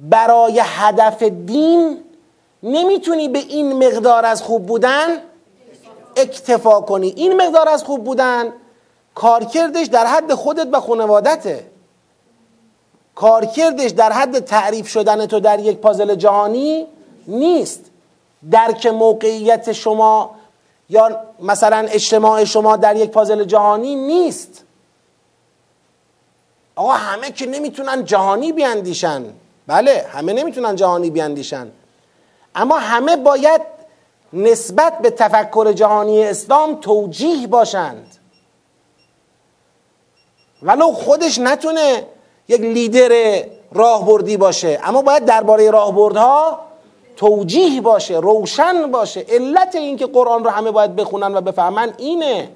برای هدف دین نمی‌تونی به این مقدار از خوب بودن اکتفا کنی. این مقدار از خوب بودن کارکردش در حد خودت و خانوادته. کارکردش در حد تعریف شدن تو در یک پازل جهانی نیست. درک موقعیت شما یا مثلا اجتماع شما در یک پازل جهانی نیست. آقا همه که نمی‌تونن جهانی بیاندیشن. بله همه نمی‌تونن جهانی بیاندیشن. اما همه باید نسبت به تفکر جهانی اسلام توجیه باشند. ولو خودش نتونه یک لیدر راهبردی باشه اما باید درباره راهبردها توجیه باشه روشن باشه. علت اینکه قرآن رو همه باید بخونن و بفهمن اینه.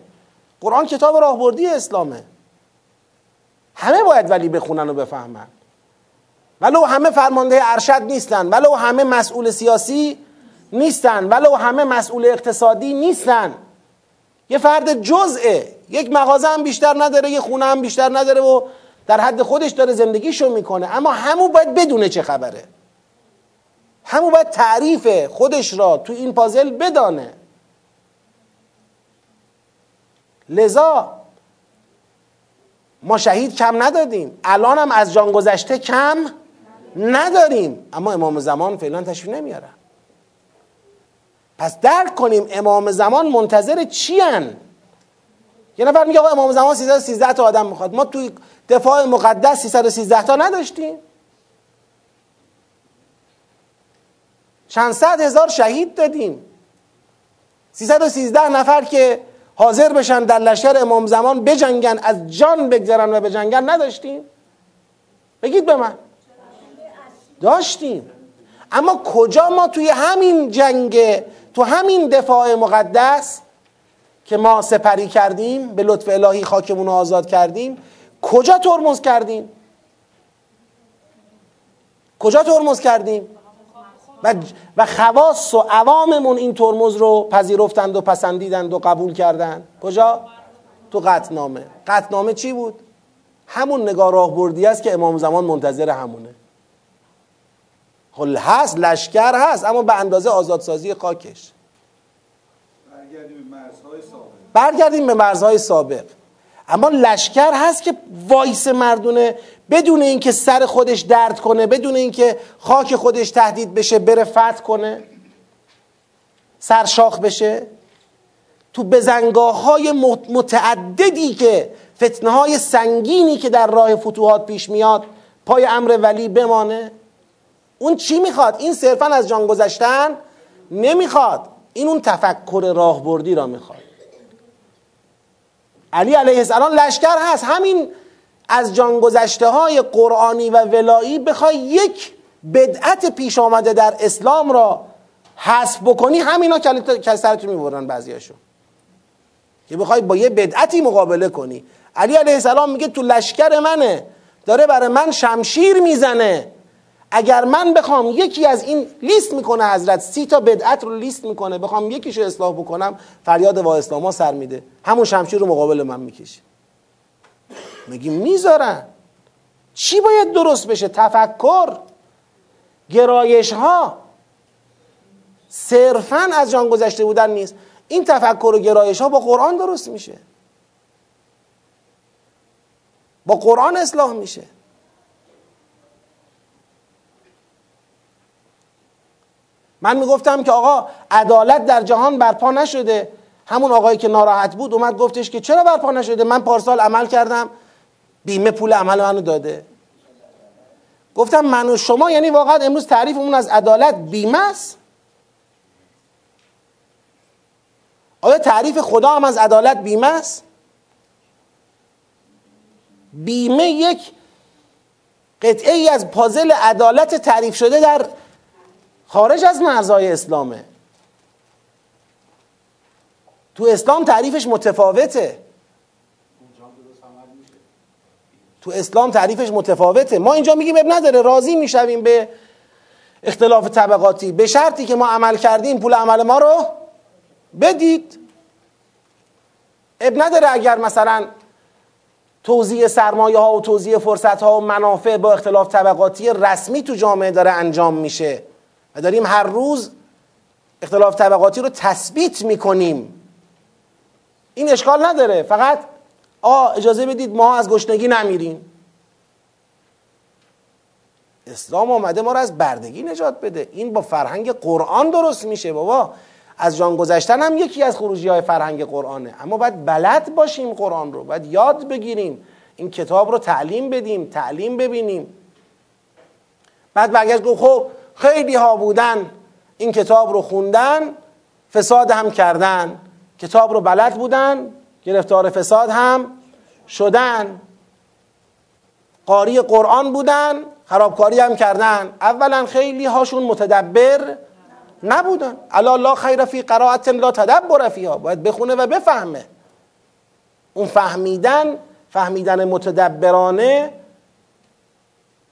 قرآن کتاب راهبردی اسلامه. همه باید ولی بخونن و بفهمن. ولو همه فرمانده ارشد نیستن ولو همه مسئول سیاسی نیستن. ولو همه مسئول اقتصادی نیستن. یه فرد جزئه. یک مغازه هم بیشتر نداره یه خونه هم بیشتر نداره و در حد خودش داره زندگیشو می‌کنه. اما همون باید بدونه چه خبره. همون باید تعریف خودش را تو این پازل بدانه. لذا ما شهید کم ندادیم. الان هم از جان گذشته کم نداریم. اما امام زمان فعلا تشریف نمیارن پس درک کنیم امام زمان منتظر چی هن؟ یه نفر میگه آقا امام زمان 313 تا آدم می‌خواد. ما توی دفاع مقدس 313 تا نداشتیم. چند صد هزار شهید دادیم. 313 نفر که حاضر بشن در لشکر امام زمان بجنگن از جان بگذرن و بجنگن نداشتیم. بگید به من. داشتیم. اما کجا ما توی همین جنگ تو همین دفاع مقدس که ما سپری کردیم به لطف الهی خاکمون رو آزاد کردیم کجا ترمز کردیم؟ کجا ترمز کردیم؟ و, و خواص و عواممون این ترمز رو پذیرفتند و پسندیدند و قبول کردند. کجا؟ تو قطنامه قطنامه چی بود؟ همون نگاه راه بردی است که امام زمان منتظر همونه. خل خب هست لشکر هست اما به اندازه آزادسازی خاکش. برگردیم به مرزهای سابق. اما لشکر هست که وایس مردونه بدون اینکه سر خودش درد کنه بدون اینکه خاک خودش تهدید بشه بره فتح کنه سرشاخ بشه. تو بزنگاه های متعددی که فتنه های سنگینی که در راه فتوحات پیش میاد پای امر ولی بمانه. اون چی می‌خواد؟ این صرفا از جان گذشتن نمی‌خواد. این اون تفکر راهبردی را می‌خواد. علی علیه السلام لشکر هست. همین از جان گذشته های قرآنی و ولایی بخوای یک بدعت پیش آمده در اسلام را حذف بکنی همینا که سرتون می‌برن بعضیاشون که بخوای با یه بدعتی مقابله کنی. علی علیه السلام میگه تو لشکر منه. داره برای من شمشیر می‌زنه. اگر من بخوام یکی از این لیست می‌کنه حضرت سی تا بدعت رو لیست می‌کنه بخوام یکیشو اصلاح بکنم فریاد وا اسلاما سر میده. همون شمشیر رو مقابل من می‌کشه. میگی می‌ذارن؟ چی باید درست بشه؟ تفکر گرایش ها صرفا از جان گذشته بودن نیست. این تفکر و گرایش ها با قرآن درست میشه. با قرآن اصلاح میشه. من می‌گفتم که آقا عدالت در جهان برپا نشده. همون آقایی که ناراحت بود اومد گفتش که چرا برپا نشده؟ من پارسال عمل کردم. بیمه پول عمل منو داده. گفتم من و شما یعنی واقعا امروز تعریفمون از عدالت بیمه است. آیا تعریف خدا هم از عدالت بیمه است؟ بیمه یک قطعه ای از پازل عدالت تعریف شده در خارج از مرزهای اسلامه. تو اسلام تعریفش متفاوته. تو اسلام تعریفش متفاوته. ما اینجا میگیم اب نداره راضی می‌شویم به اختلاف طبقاتی. به شرطی که ما عمل کردیم پول عمل ما رو بدید. اب نداره اگر مثلا توزیع سرمایه ها و توزیع فرصت ها و منافع با اختلاف طبقاتی رسمی تو جامعه داره انجام میشه. و داریم هر روز اختلاف طبقاتی رو تثبیت می‌کنیم. این اشکال نداره. فقط آ اجازه بدید ما از گشنگی نمیریم. اسلام آمده ما رو از بردگی نجات بده. این با فرهنگ قرآن درست میشه بابا. از جان گذشتن هم یکی از خروجی های فرهنگ قرآنه. اما باید بلد باشیم قرآن رو. باید یاد بگیریم. این کتاب رو تعلیم بدیم تعلیم ببینیم. بعد برگشت گفت خب خیلی ها بودن این کتاب رو خوندن فساد هم کردن. کتاب رو بلد بودن گرفتار فساد هم شدن. قاری قرآن بودن خرابکاری هم کردن. اولا خیلی هاشون متدبر نبودن. الا لا خیر فی قرائت لا تدبر فیها. باید بخونه و بفهمه. اون فهمیدن فهمیدن متدبرانه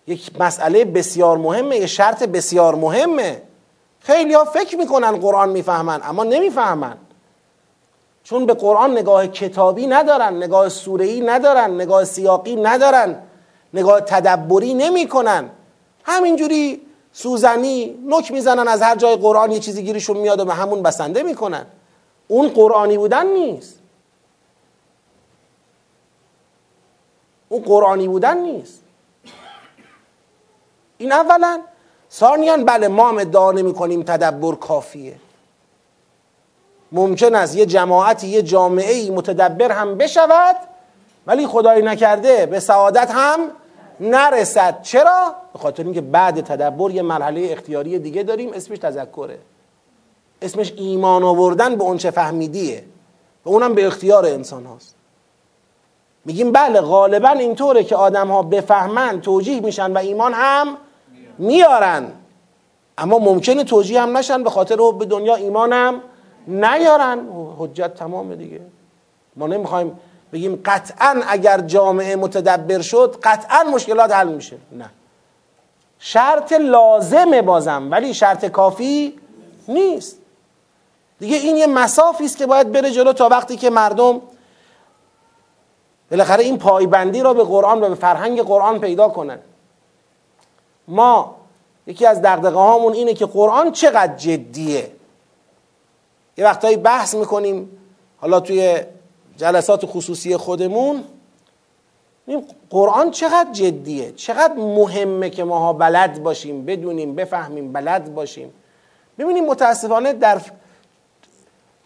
یک مسئله بسیار مهمه یه شرط بسیار مهمه. خیلی ها فکر می‌کنن قرآن می‌فهمن اما نمی‌فهمن. چون به قرآن نگاه کتابی ندارن نگاه سورهی ندارن نگاه سیاقی ندارن نگاه تدبری نمی‌کنن. همینجوری سوزنی نک می‌زنن از هر جای قرآن یه چیزی گیرشون میاد و به همون بسنده می‌کنن. اون قرآنی بودن نیست. اون قرآنی بودن نیست. این اولا. ثانیان بله ما ادعا نمی کنیم تدبر کافیه. ممکن است یه جماعتی یه جامعه متدبر هم بشود ولی خدای نکرده به سعادت هم نرسد. چرا؟ به خاطر اینکه بعد تدبر یه مرحله اختیاری دیگه داریم اسمش تذکره. اسمش ایمان آوردن به اونچه فهمیدیه. و اونم به اختیار انسان هاست. میگیم بله غالبا اینطوره که آدم ها بفهمن توجیه میشن و ایمان هم میارن. اما ممکنه توجیه هم نشن به خاطر به دنیا ایمانم نیارن. حجت تمامه دیگه. ما نمی‌خوایم بگیم قطعا اگر جامعه متدبر شد قطعا مشکلات حل میشه. نه. شرط لازمه بازم ولی شرط کافی نیست. دیگه این یه مسافی است که باید بره جلو تا وقتی که مردم بالاخره این پایبندی را به قرآن و به فرهنگ قرآن پیدا کنن. ما یکی از دقدقه هامون اینه که قرآن چقدر جدیه. یه وقتایی بحث می‌کنیم حالا توی جلسات خصوصی خودمون قرآن چقدر جدیه چقدر مهمه که ماها بلد باشیم بدونیم بفهمیم بلد باشیم. ببینیم متاسفانه در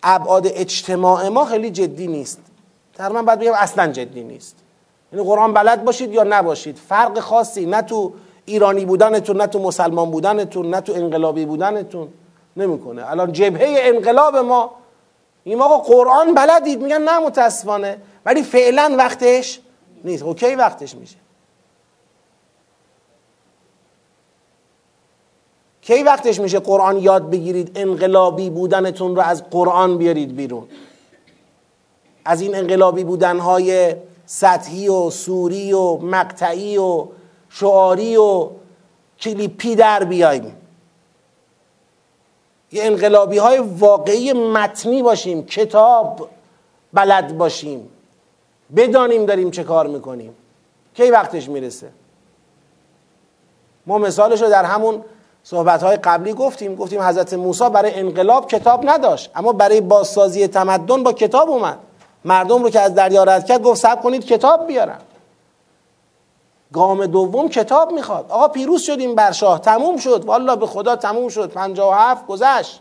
ابعاد اجتماع ما خیلی جدی نیست. تقریبا باید بگم اصلا جدی نیست. یعنی قرآن بلد باشید یا نباشید فرق خاصی نه تو ایرانی بودنتون نه تو مسلمان بودنتون نه تو انقلابی بودنتون. نمی‌کنه. الان جبهه انقلاب ما این آقا قرآن بلدید میگن نه متاسفانه. ولی فعلا وقتش نیست. اوکی وقتش میشه. کی وقتش میشه قرآن یاد بگیرید؟ انقلابی بودنتون رو از قرآن بیارید بیرون. از این انقلابی بودنهای سطحی و سوری و مقطعی و شعاری و کلیپی در بیایم. یه انقلابی های واقعی متنی باشیم کتاب بلد باشیم. بدانیم داریم چه کار می‌کنیم. کی وقتش می‌رسه؟ ما مثالش رو در همون صحبت های قبلی گفتیم. گفتیم حضرت موسی برای انقلاب کتاب نداشت اما برای بازسازی تمدن با کتاب اومد. مردم رو که از دریا رد کرد گفت سب کنید کتاب بیارن گام دوم کتاب می‌خواد. آقا پیروز شدیم بر شاه تموم شد. والا به خدا تموم شد. هفت گذشت.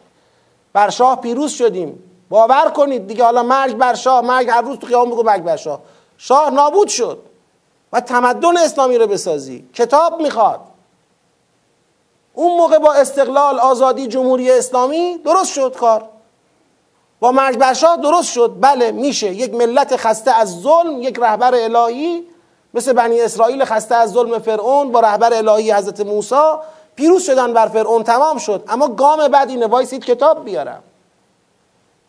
بر شاه پیروز شدیم. باور کنید دیگه حالا مرگ بر شاه مرگ هر روز تو قیام بگو مرگ بر شاه. شاه نابود شد. و تمدن اسلامی رو بسازی. کتاب می‌خواد. اون موقع با استقلال آزادی جمهوری اسلامی درست شد کار. با مرگ بر شاه درست شد. بله میشه. یک ملت خسته از ظلم یک رهبر الهی مثل بنی اسرائیل خسته از ظلم فرعون با رهبر الهی حضرت موسی پیروز شدن بر فرعون تمام شد. اما گام بعد اینه وایسید کتاب بیارم.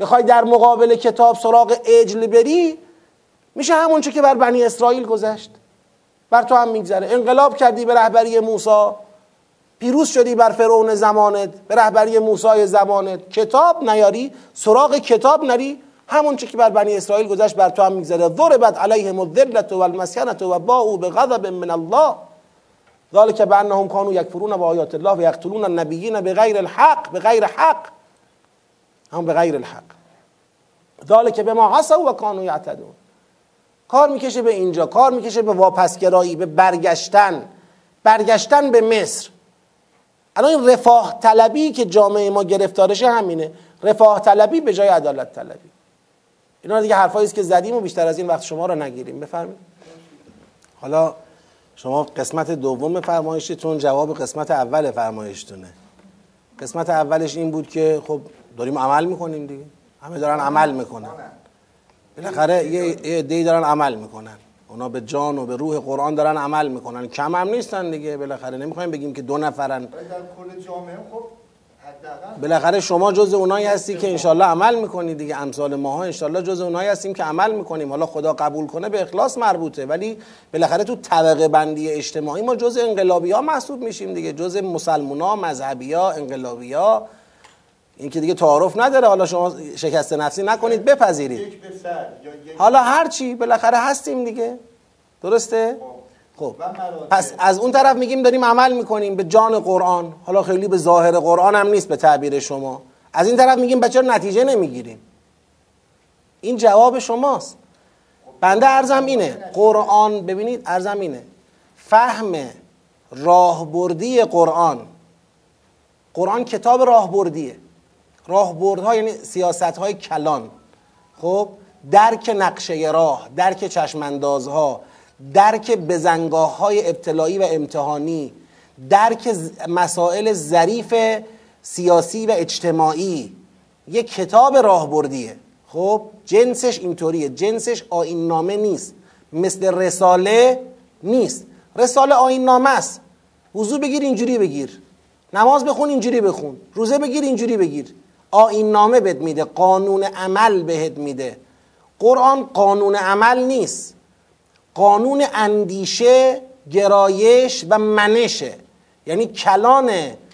بخوای در مقابل کتاب سراغ اجل بری میشه همون که بر بنی اسرائیل گذشت. بر تو هم میگذره. انقلاب کردی به رهبری موسی پیروز شدی بر فرعون زمانت به رهبری موسی زمانت. کتاب نیاری سراغ کتاب نری. همون چی که بر بنی اسرائیل گذشت بر تو هم میگذره. ضربت علیهم الذلت والمسکنه و باءوا بغضب من الله. ذلك بانهم كانوا يكفرون بآيات الله ويقتلون النبيين بغير الحق بغیر حق. هم بغیر الحق. ذلك بما عصوا و كانوا يعتدون. کار می‌کشه به اینجا کار می‌کشه به واپسگرایی به برگشتن. برگشتن به مصر. الان این رفاه طلبی که جامعه ما گرفتارشه همینه. رفاه طلبی به جای عدالت طلبی. اینا دیگه حرفایی است که زدیم و بیشتر از این وقت شما رو نگیریم. بفرمایید. حالا شما قسمت دوم فرمایشتون جواب قسمت اول فرمایشتونه. قسمت اولش این بود که خب داریم عمل می‌کنیم دیگه. همه دارن عمل می‌کنن. بالاخره یه عده‌ای دارن عمل می‌کنن. اونا به جان و به روح قرآن دارن عمل می‌کنن. کم هم نیستن دیگه بالاخره. نمی‌خوایم بگیم که دو نفرن. در کل جامعه خب بالاخره شما جز اونایی هستی که انشالله عمل می‌کنی دیگه امثال ماها انشالله جز اونایی هستیم که عمل می‌کنیم. حالا خدا قبول کنه به اخلاص مربوطه ولی بالاخره تو طبقه بندی اجتماعی ما جز انقلابی ها محسوب میشیم دیگه. جز مسلمان ها مذهبی ها انقلابی ها این که دیگه تعارف نداره. حالا شما شکست نفسی نکنید بپذیرید. حالا هرچی بالاخره هستیم دیگه. درسته؟ خب. پس از اون طرف میگیم داریم عمل می‌کنیم به جان قرآن. حالا خیلی به ظاهر قرآن هم نیست به تعبیر شما. از این طرف میگیم بچه نتیجه نمی‌گیریم. این جواب شماست. بنده ارزم اینه قرآن ببینید ارزم اینه فهم راهبردی قرآن قرآن کتاب راهبردیه. راهبردها یعنی سیاست های کلان. خب درک نقشه راه درک چشماندازها درک بزنگاه های ابتلایی و امتحانی درک مسائل ظریف سیاسی و اجتماعی. یک کتاب راهبردیه. خب جنسش اینطوریه. جنسش آین نامه نیست. مثل رساله نیست. رساله آین نامه است. وضو بگیر اینجوری بگیر. نماز بخون اینجوری بخون. روزه بگیر اینجوری بگیر. آین نامه بهت میده. قانون عمل بهت میده. قرآن قانون عمل نیست. قانون اندیشه گرایش و منشه یعنی کلان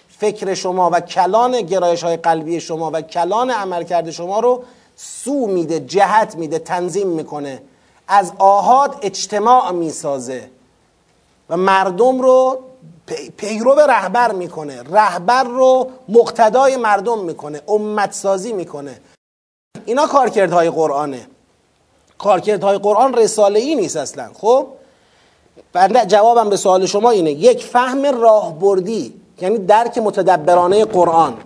فکر شما و کلان گرایش های قلبی شما و کلان عملکرد شما رو سو میده جهت میده تنظیم می‌کنه. از آهاد اجتماع می‌سازه و مردم رو پیرو رهبر می‌کنه. رهبر رو مقتدای مردم می‌کنه. امت سازی می‌کنه. اینا کارکردهای قرآنه. کارکردهای قرآن رساله ای نیست اصلا. خب؟ بنده جوابم به سوال شما اینه. یک فهم راهبردی یعنی درک متدبرانه قرآن.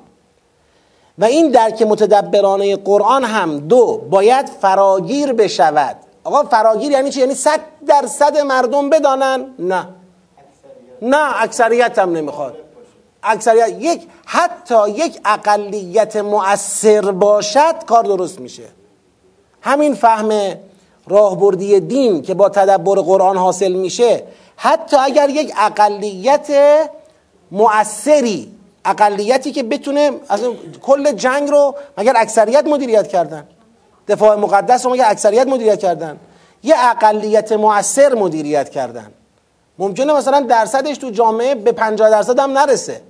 و این درک متدبرانه قرآن هم دو باید فراگیر بشود. آقا فراگیر یعنی چی؟ یعنی صد درصد مردم بدانن؟ نه. نه اکثریت هم نمی‌خواد. اکثریت یک حتی یک اقلیت مؤثر باشد کار درست میشه. همین فهم راهبردی دین که با تدبر قرآن حاصل میشه حتی اگر یک اقلیت مؤثری اقلیتی که بتونه از کل جنگ رو مگر اکثریت مدیریت کردن دفاع مقدس رو مگر اکثریت مدیریت کردن یه اقلیت مؤثر مدیریت کردن. ممکنه مثلا درصدش تو جامعه به 50 درصد هم نرسه.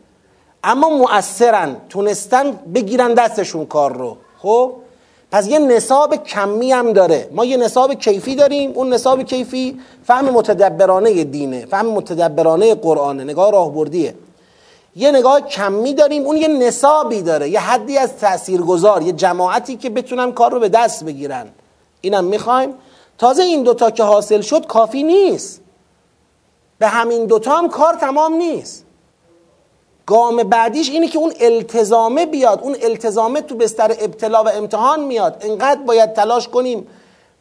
اما مؤثرن تونستن بگیرن دستشون کار رو. خب؟ پس یه نصاب کمی هم داره. ما یه نصاب کیفی داریم. اون نصاب کیفی فهم متدبرانه دینه فهم متدبرانه قرآنه. نگاه راهبردیه. یه نگاه کمی داریم اون یه نصابی داره. یه حدی از تاثیرگذار یه جماعتی که بتونن کار رو به دست بگیرن. اینم می‌خوایم. تازه این دوتا که حاصل شد کافی نیست. به همین دوتا هم کار تمام نیست. گام بعدیش اینه که اون التزامه بیاد اون التزامه تو بستر ابتلا و امتحان میاد. انقدر باید تلاش کنیم.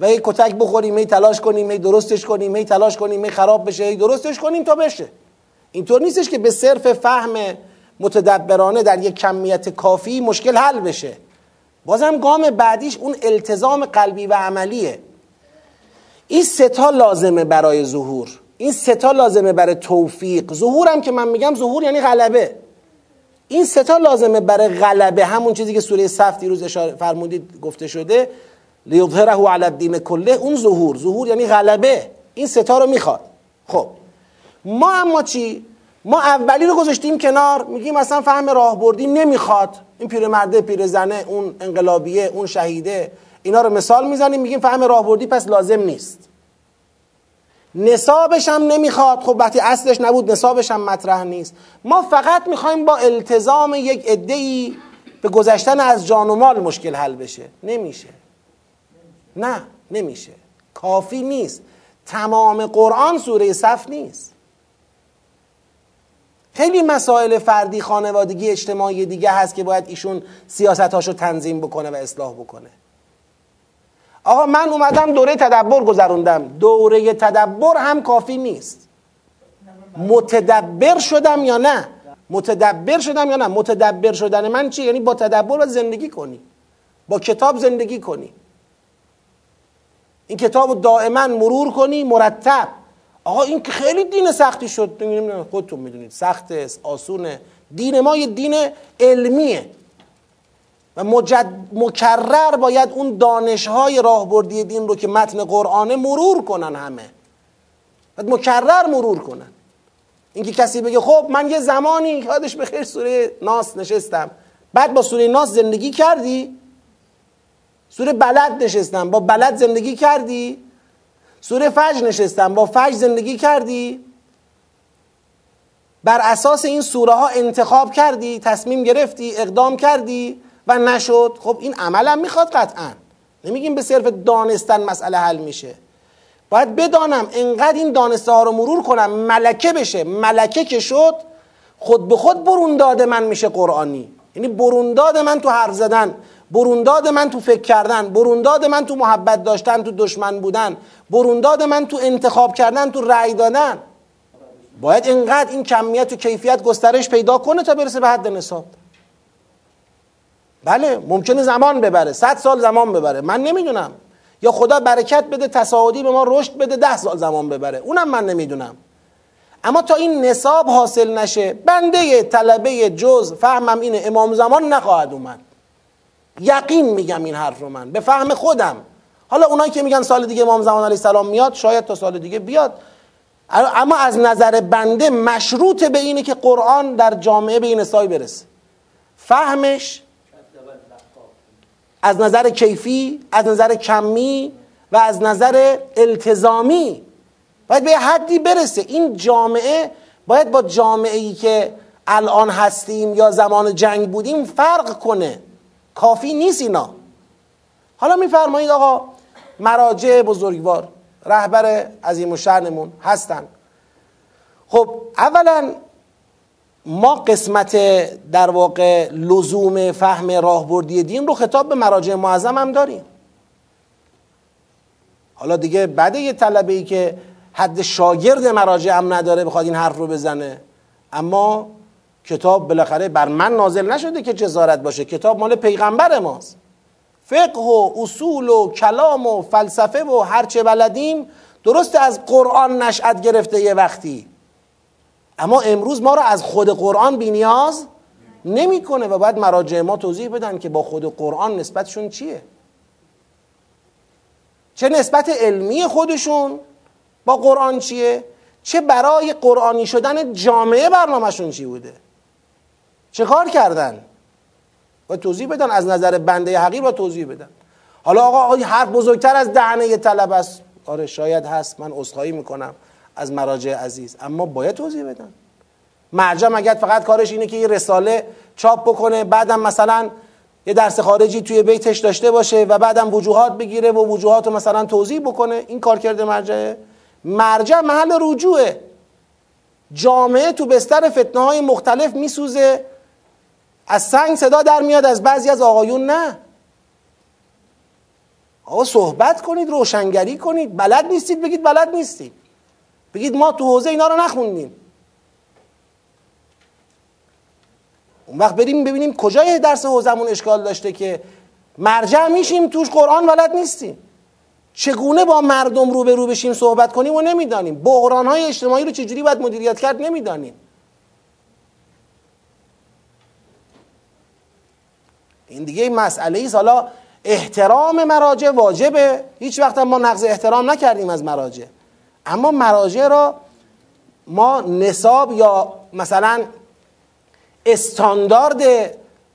و هی کتک بخوریم هی تلاش کنیم هی درستش کنیم هی تلاش کنیم هی خراب بشه هی درستش کنیم تا بشه. اینطور نیستش که به صرف فهم متدبرانه در یک کمیت کافی مشکل حل بشه. بازم گام بعدیش اون التزام قلبی و عملیه. این ستا لازمه برای ظهور. این ستا لازمه برای توفیق. ظهورم که من میگم ظهور یعنی غلبه. این ستا لازمه برای غلبه. همون چیزی که سوره صف دیروز اشاره فرمودید گفته شده لیظهره علی الدین کله اون ظهور. ظهور یعنی غلبه. این ستا رو می‌خواد. خب. ما اما چی؟ ما اولی رو گذاشتیم کنار. میگیم مثلا فهم راهبردی نمی‌خواد. این پیرمرده پیرزنه اون انقلابیه اون شهیده اینا رو مثال می‌زنیم. میگیم فهم راهبردی پس لازم نیست. نصابش هم نمی‌خواد. خب وقتی اصلش نبود نصابش هم مطرح نیست. ما فقط می‌خوایم با التزام یک ای به گذشتن از جان و مال مشکل حل بشه. نمیشه. نه نمیشه. کافی نیست. تمام قرآن سوره صف نیست. خیلی مسائل فردی خانوادگی اجتماعی دیگه هست که باید ایشون سیاستاشو تنظیم بکنه و اصلاح بکنه. آقا من اومدم دوره تدبر گذروندم. دوره تدبر هم کافی نیست. متدبر شدم یا نه؟ متدبر شدم یا نه؟ متدبر شدن من چی؟ یعنی با تدبر و زندگی کنی. با کتاب زندگی کنی. این کتاب رو دائما مرور کنی مرتب. آقا این که خیلی دین سختی شد. خودتون می‌دونید. سخت آسونه. دین ما یه دین علمیه. و مجد مکرر باید اون دانشهای راهبردی دین رو که متن قرآنه مرور کنن همه. باید مکرر مرور کنن. اینکه کسی بگه خب من یه زمانی یادش به خیر سوره ناس نشستم. بعد با سوره ناس زندگی کردی؟ سوره بلد نشستم. با بلد زندگی کردی؟ سوره فجر نشستم. با فجر زندگی کردی؟ بر اساس این سوره ها انتخاب کردی تصمیم گرفتی اقدام کردی؟ و نشد. خب این عملم می‌خواد قطعا. نمیگیم به صرف دانستن مسئله حل میشه. باید بدانم انقدر این دانسته ها رو مرور کنم ملکه بشه. ملکه که شد خود به خود برونداد من میشه قرآنی. یعنی برونداد من تو حرف زدن برونداد من تو فکر کردن برونداد من تو محبت داشتن تو دشمن بودن برونداد من تو انتخاب کردن تو رأی دادن. باید اینقدر این کمیت و کیفیت گسترش پیدا کنه تا برسه به حد نصاب. بله ممکنه زمان ببره. صد سال زمان ببره. من نمی‌دونم. یا خدا برکت بده تصاعدی به ما رشد بده ده سال زمان ببره. اونم من نمی‌دونم. اما تا این نصاب حاصل نشه بنده طلبه جز فهمم اینه امام زمان نخواهد اومد. یقین میگم این حرف رو من. به فهم خودم. حالا اونایی که میگن سال دیگه امام زمان علیه السلام میاد شاید تا سال دیگه بیاد. اما از نظر بنده مشروط به اینه که قرآن در جامعه به این نسای برسه. فهمش از نظر کیفی از نظر کمی و از نظر التزامی باید به حدی برسه. این جامعه باید با جامعه ای که الان هستیم یا زمان جنگ بودیم فرق کنه. کافی نیست اینا. حالا میفرمایید آقا مراجع بزرگوار رهبر عظیم و شرنمون هستن. خب اولا ما قسمت در واقع لزوم فهم راهبردی دین رو خطاب به مراجع معظم هم داریم. حالا دیگه بعد یه طلبه ای که حد شاگرد مراجع هم نداره بخواد این حرف رو بزنه. اما کتاب بالاخره بر من نازل نشده که جزارت باشه. کتاب مال پیغمبر ماست. فقه و اصول و کلام و فلسفه و هرچه بلدیم درست از قرآن نشأت گرفته یه وقتی. اما امروز ما رو از خود قرآن بینیاز نمی‌کنه و باید مراجع ما توضیح بدن که با خود قرآن نسبتشون چیه. چه نسبت علمی خودشون با قرآن چیه؟ چه برای قرآنی شدن جامعه برنامهشون چی بوده؟ چه کار کردن؟ و توضیح بدن از نظر بنده حقیر و توضیح بدن. حالا آقا حرف بزرگتر از دهنه طلب است. آره شاید هست. من عذرخواهی می‌کنم. از مراجع عزیز. اما باید توضیح بدن. مرجع مگه فقط کارش اینه که یه رساله چاپ بکنه بعدم مثلا یه درس خارجی توی بیتش داشته باشه و بعدم وجوهات بگیره و وجوهات رو مثلا توضیح بکنه. این کار کرده مرجعه مرجع محل رجوعه. جامعه تو بستر فتنه های مختلف میسوزه. از سنگ صدا در میاد از بعضی از آقایون نه. آقا صحبت کنید روشنگری کنید. بلد نیستید بگید بلد نیستید. بگید ما تو حوزه اینا رو نخوندیم. اون وقت بریم ببینیم کجای درس حوزمون اشکال داشته که مرجع میشیم توش قرآن بلد نیستیم. چگونه با مردم رو به رو بشیم صحبت کنیم و نمی‌دانیم. بحران های اجتماعی رو چجوری باید مدیریت کرد؟ نمی‌دانیم. این دیگه مسئله ای حالا احترام مراجع واجبه. هیچ وقت ما نقض احترام نکردیم از مراجع. اما مراجع را ما نصاب یا مثلا استاندارد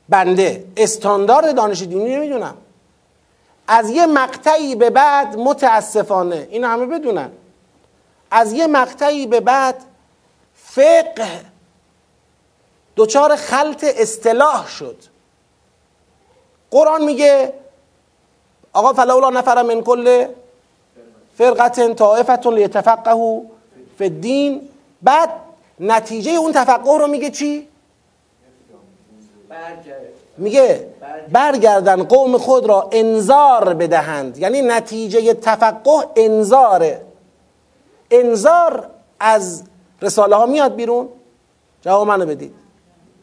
بنده استاندارد دانش دینی نمی‌دونم. از یه مقطعی به بعد متاسفانه این همه بدونن. از یه مقطعی به بعد فقه دچار خلط اصطلاح شد. قرآن میگه آقا فلولا نفر من کل فرقت طائفتون لیتفقهوا فی الدین بعد نتیجه اون تفقه رو میگه چی؟ میگه برگردن. قوم خود را انذار بدهند. یعنی نتیجه تفقه انذاره. انذار از رساله ها میاد بیرون. جواب منو بدید.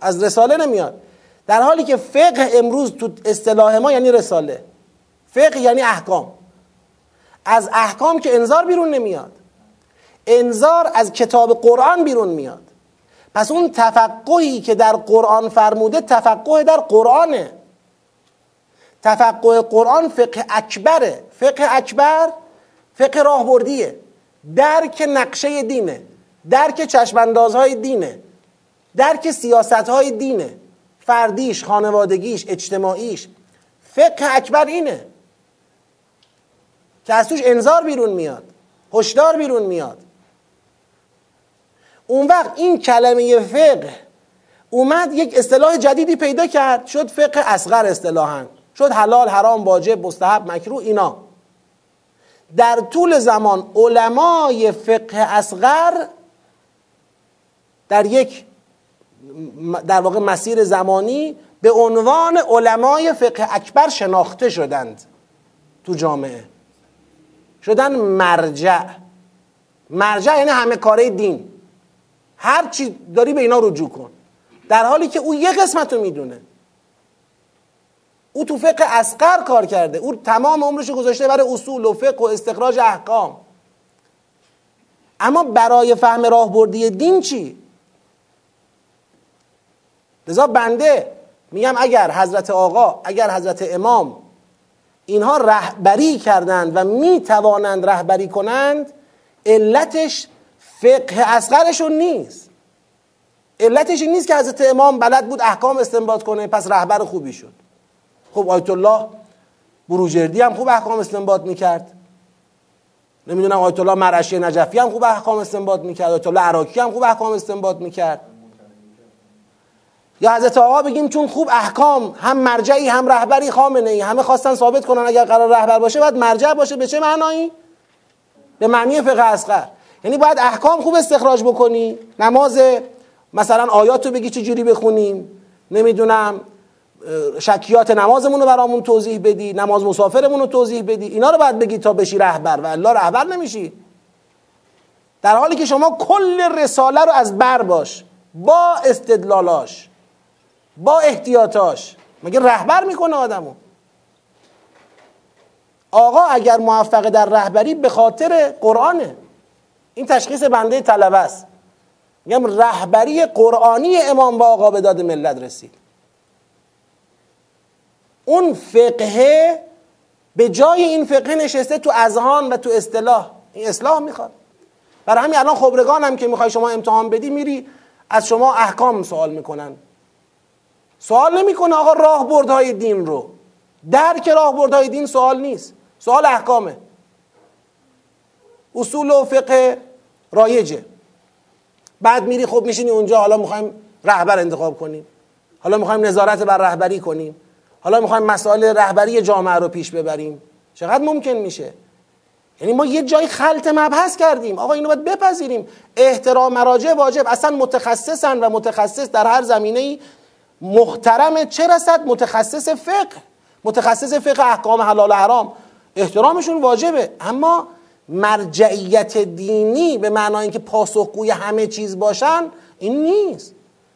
از رساله نمیاد. در حالی که فقه امروز تو اصطلاح ما یعنی رساله. فقه یعنی احکام. از احکام که انذار بیرون نمیاد. انذار از کتاب قرآن بیرون میاد. پس اون تفقهی که در قرآن فرموده تفقه در قرآنه. تفقه قرآن فقه اکبره. فقه اکبر فقه راهبردیه. درک نقشه دینه. درک چشماندازهای دینه. درک سیاستهای دینه. فردیش خانوادگیش اجتماعیش. فقه اکبر اینه. که از توش انذار بیرون میاد. هشدار بیرون میاد. اون وقت این کلمه فقه اومد یک اصطلاح جدیدی پیدا کرد. شد فقه اصغر اصطلاحا. شد حلال حرام واجب مستحب مکروه اینا. در طول زمان علمای فقه اصغر در یک در واقع مسیر زمانی به عنوان علمای فقه اکبر شناخته شدند تو جامعه. شدن مرجع. مرجع یعنی همه کاره دین. هر چی داری به اینا رجوع کن. در حالی که او یه قسمت رو می‌دونه. او تو فقه اسقر کار کرده. او تمام عمرش گذاشته برای اصول و فقه و استخراج احکام. اما برای فهم راهبردی دین چی؟ لذا بنده میگم اگر حضرت آقا اگر حضرت امام اینها رهبری کردند و می‌توانند رهبری کنند علتش فقه اصغرشون نیست. علتش این نیست که حضرت امام بلد بود احکام استنباط کنه پس رهبر خوبی شد. خب آیت الله بروجردی هم خوب احکام استنباط می‌کرد. نمی‌دونم آیت الله مرعشی نجفی هم خوب احکام استنباط می‌کرد. آیت الله عراقی هم خوب احکام استنباط می‌کرد. یا حضرت آقا بگیم چون خوب احکام هم مرجعی هم رهبری خامنه ای همه خواستن ثابت کنن اگر قرار رهبر باشه باید مرجع باشه. به چه معنایی؟ به معنی فقه اصغر. یعنی باید احکام خوب استخراج بکنی. نماز مثلا آیات رو بگی چه جوری بخونیم. نمی‌دونم شکیات نمازمون رو برامون توضیح بدی نماز مسافرمون رو توضیح بدی. اینا رو باید بگی تا بشی رهبر. و الله رهبر نمیشی. در حالی که شما کل رساله رو از بر باش. با استدلالاش. با احتیاطاش. مگه رهبر می‌کنه آدمو؟ آقا اگر موفق در رهبری به خاطر قرآنه. این تشخیص بنده طلبه است. میگم رهبری قرآنی امام با آقا به داد ملت رسید. اون فقه به جای این فقه نشسته تو اذهان و تو اصطلاح. این اصلاح می‌خواد. برای همین الان خبرگان هم که می‌خوای شما امتحان بدی میری از شما احکام سوال می‌کنن. سوال نمی‌کنه آقا راهبردهای دین رو. درک راهبردهای دین سوال نیست. سوال احکامه. اصول و فقه رایجه. بعد میری خب میشینی اونجا حالا می‌خوایم رهبر انتخاب کنیم. حالا می‌خوایم نظارت بر رهبری کنیم. حالا می‌خوایم مسائل رهبری جامعه رو پیش ببریم. چقدر ممکن میشه؟ یعنی ما یه جای خلط مبحث کردیم. آقا اینو باید بپذیریم. احترام مراجع واجب. اصلا متخصصن و متخصص در هر زمینه ای محترم چه رسد؟ متخصص فقه. متخصص فقه احکام حلال و حرام. احترامشون واجبه. اما مرجعیت دینی به معنای اینکه پاسخگوی همه چیز باشن این نیست.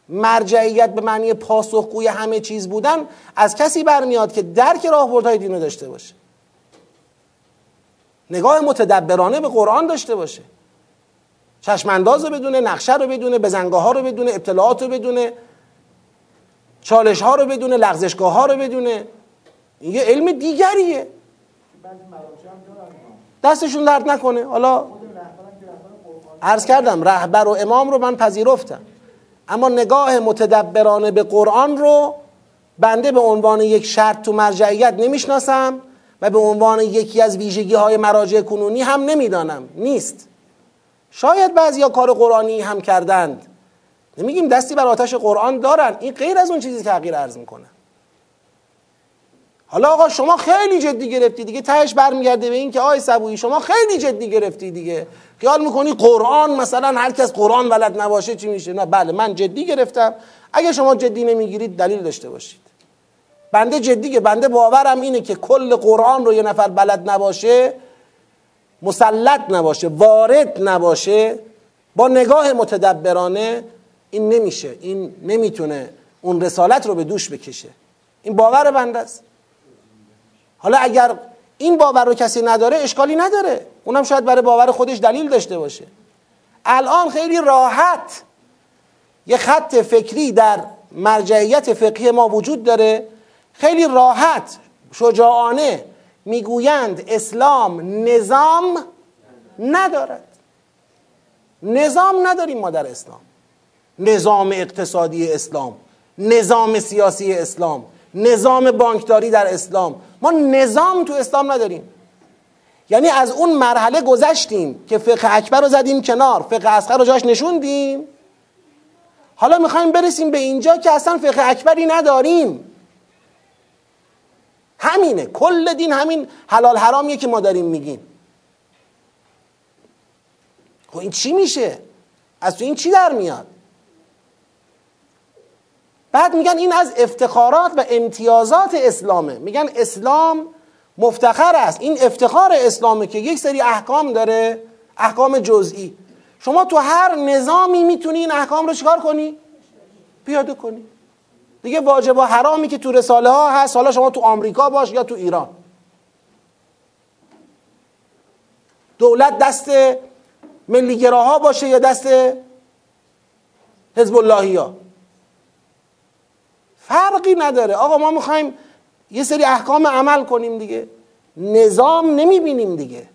مرجعیت به معنی پاسخگوی همه چیز بودن از کسی برمیاد که درک راهبردهای دین رو داشته باشه. نگاه متدبرانه به قرآن داشته باشه. چشمانداز رو بدونه نقشه رو بدونه بزنگاه ها رو بدونه اطلاعات رو بدونه. چالش ها رو بدونه لغزشگاه ها رو بدونه. این یه علم دیگریه. دستشون درد نکنه. حالا عرض کردم رهبر و امام رو من پذیرفتم. اما نگاه متدبرانه به قرآن رو بنده به عنوان یک شرط تو مرجعیت نمی‌شناسم و به عنوان یکی از ویژگی های مراجع کنونی هم نمی‌دانم. نیست. شاید بعضی کار قرآنی هم کردند. نمیگیم دستی بر آتش قرآن دارن. این غیر از اون چیزی که حقیر عرض می‌کنه. حالا آقا شما خیلی جدی گرفتی دیگه. تهش برمیگرده به این که آی سبویی شما خیلی جدی گرفتی دیگه. خیال می‌کنی قرآن مثلا هر کس قرآن ولد نباشه چی میشه؟ نه بله من جدی گرفتم. اگه شما جدی نمی‌گیرید دلیل داشته باشید. بنده جدیه بنده باورم اینه که کل قرآن رو یه نفر بلد نباشه مسلط نباشه وارد نباشه با نگاه متدبرانه این نمیشه این نمی‌تونه اون رسالت رو به دوش بکشه. این باور بنده است. حالا اگر این باور رو کسی نداره اشکالی نداره. اونم شاید برای باور خودش دلیل داشته باشه. الان خیلی راحت یه خط فکری در مرجعیت فقهی ما وجود داره. خیلی راحت شجاعانه می‌گویند اسلام نظام ندارد. نظام نداریم ما در اسلام. نظام اقتصادی اسلام نظام سیاسی اسلام نظام بانکداری در اسلام. ما نظام تو اسلام نداریم. یعنی از اون مرحله گذشتیم که فقه اکبر رو زدیم کنار فقه اصغر رو جاش نشوندیم. حالا می‌خوایم برسیم به اینجا که اصلا فقه اکبری نداریم. همینه. کل دین همین حلال حرامیه که ما داریم میگیم. خب این چی میشه؟ از تو این چی در میاد؟ بعد میگن این از افتخارات و امتیازات اسلامه. میگن اسلام مفتخر است. این افتخار اسلامه که یک سری احکام داره احکام جزئی. شما تو هر نظامی می‌تونی این احکام رو چیکار کنی؟ پیاده کنی. دیگه واجب و حرامی که تو رساله ها هست حالا شما تو آمریکا باش یا تو ایران. دولت دست ملیگراها باشه یا دست حزب اللهی فرقی نداره. آقا ما می‌خوایم یه سری احکام عمل کنیم دیگه. نظام نمی‌بینیم دیگه.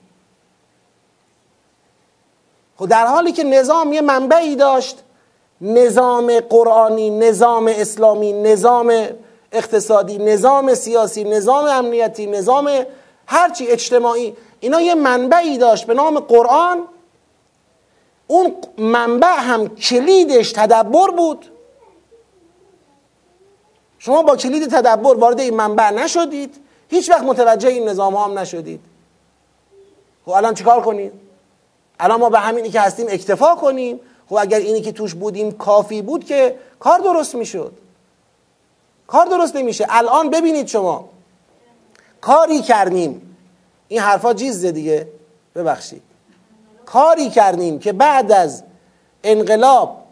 خب در حالی که نظام یه منبعی داشت نظام قرآنی نظام اسلامی نظام اقتصادی نظام سیاسی نظام امنیتی نظام هرچی اجتماعی اینا یه منبعی داشت به نام قرآن. اون منبع هم کلیدش تدبر بود. شما با کلید تدبر وارد این منبع نشدید. هیچ وقت متوجه این نظام هم نشدید. خب الان چیکار کنید الان ما به همینی که هستیم اکتفا کنیم. خب اگر اینی که توش بودیم کافی بود که کار درست می‌شد. کار درست نمیشه. الان ببینید شما. کاری کردیم. این حرفا جیزه دیگه. ببخشید. کاری کردیم که بعد از انقلاب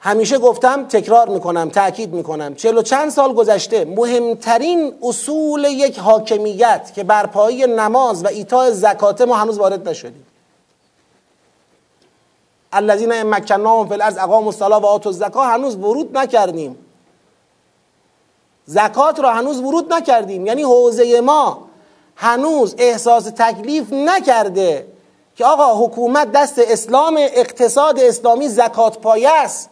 همیشه گفتم تکرار می‌کنم تاکید می‌کنم. چلو چند سال گذشته مهمترین اصول یک حاکمیت که بر پایه نماز و ایتاء زکات ما هنوز وارد نشدیم. الذین مکناهم فی الارض اقاموا الصلاه و آتوا الزکات هنوز ورود نکردیم. زکات را هنوز ورود نکردیم. یعنی حوزه ما هنوز احساس تکلیف نکرده که آقا حکومت دست اسلام اقتصاد اسلامی زکات پایه است.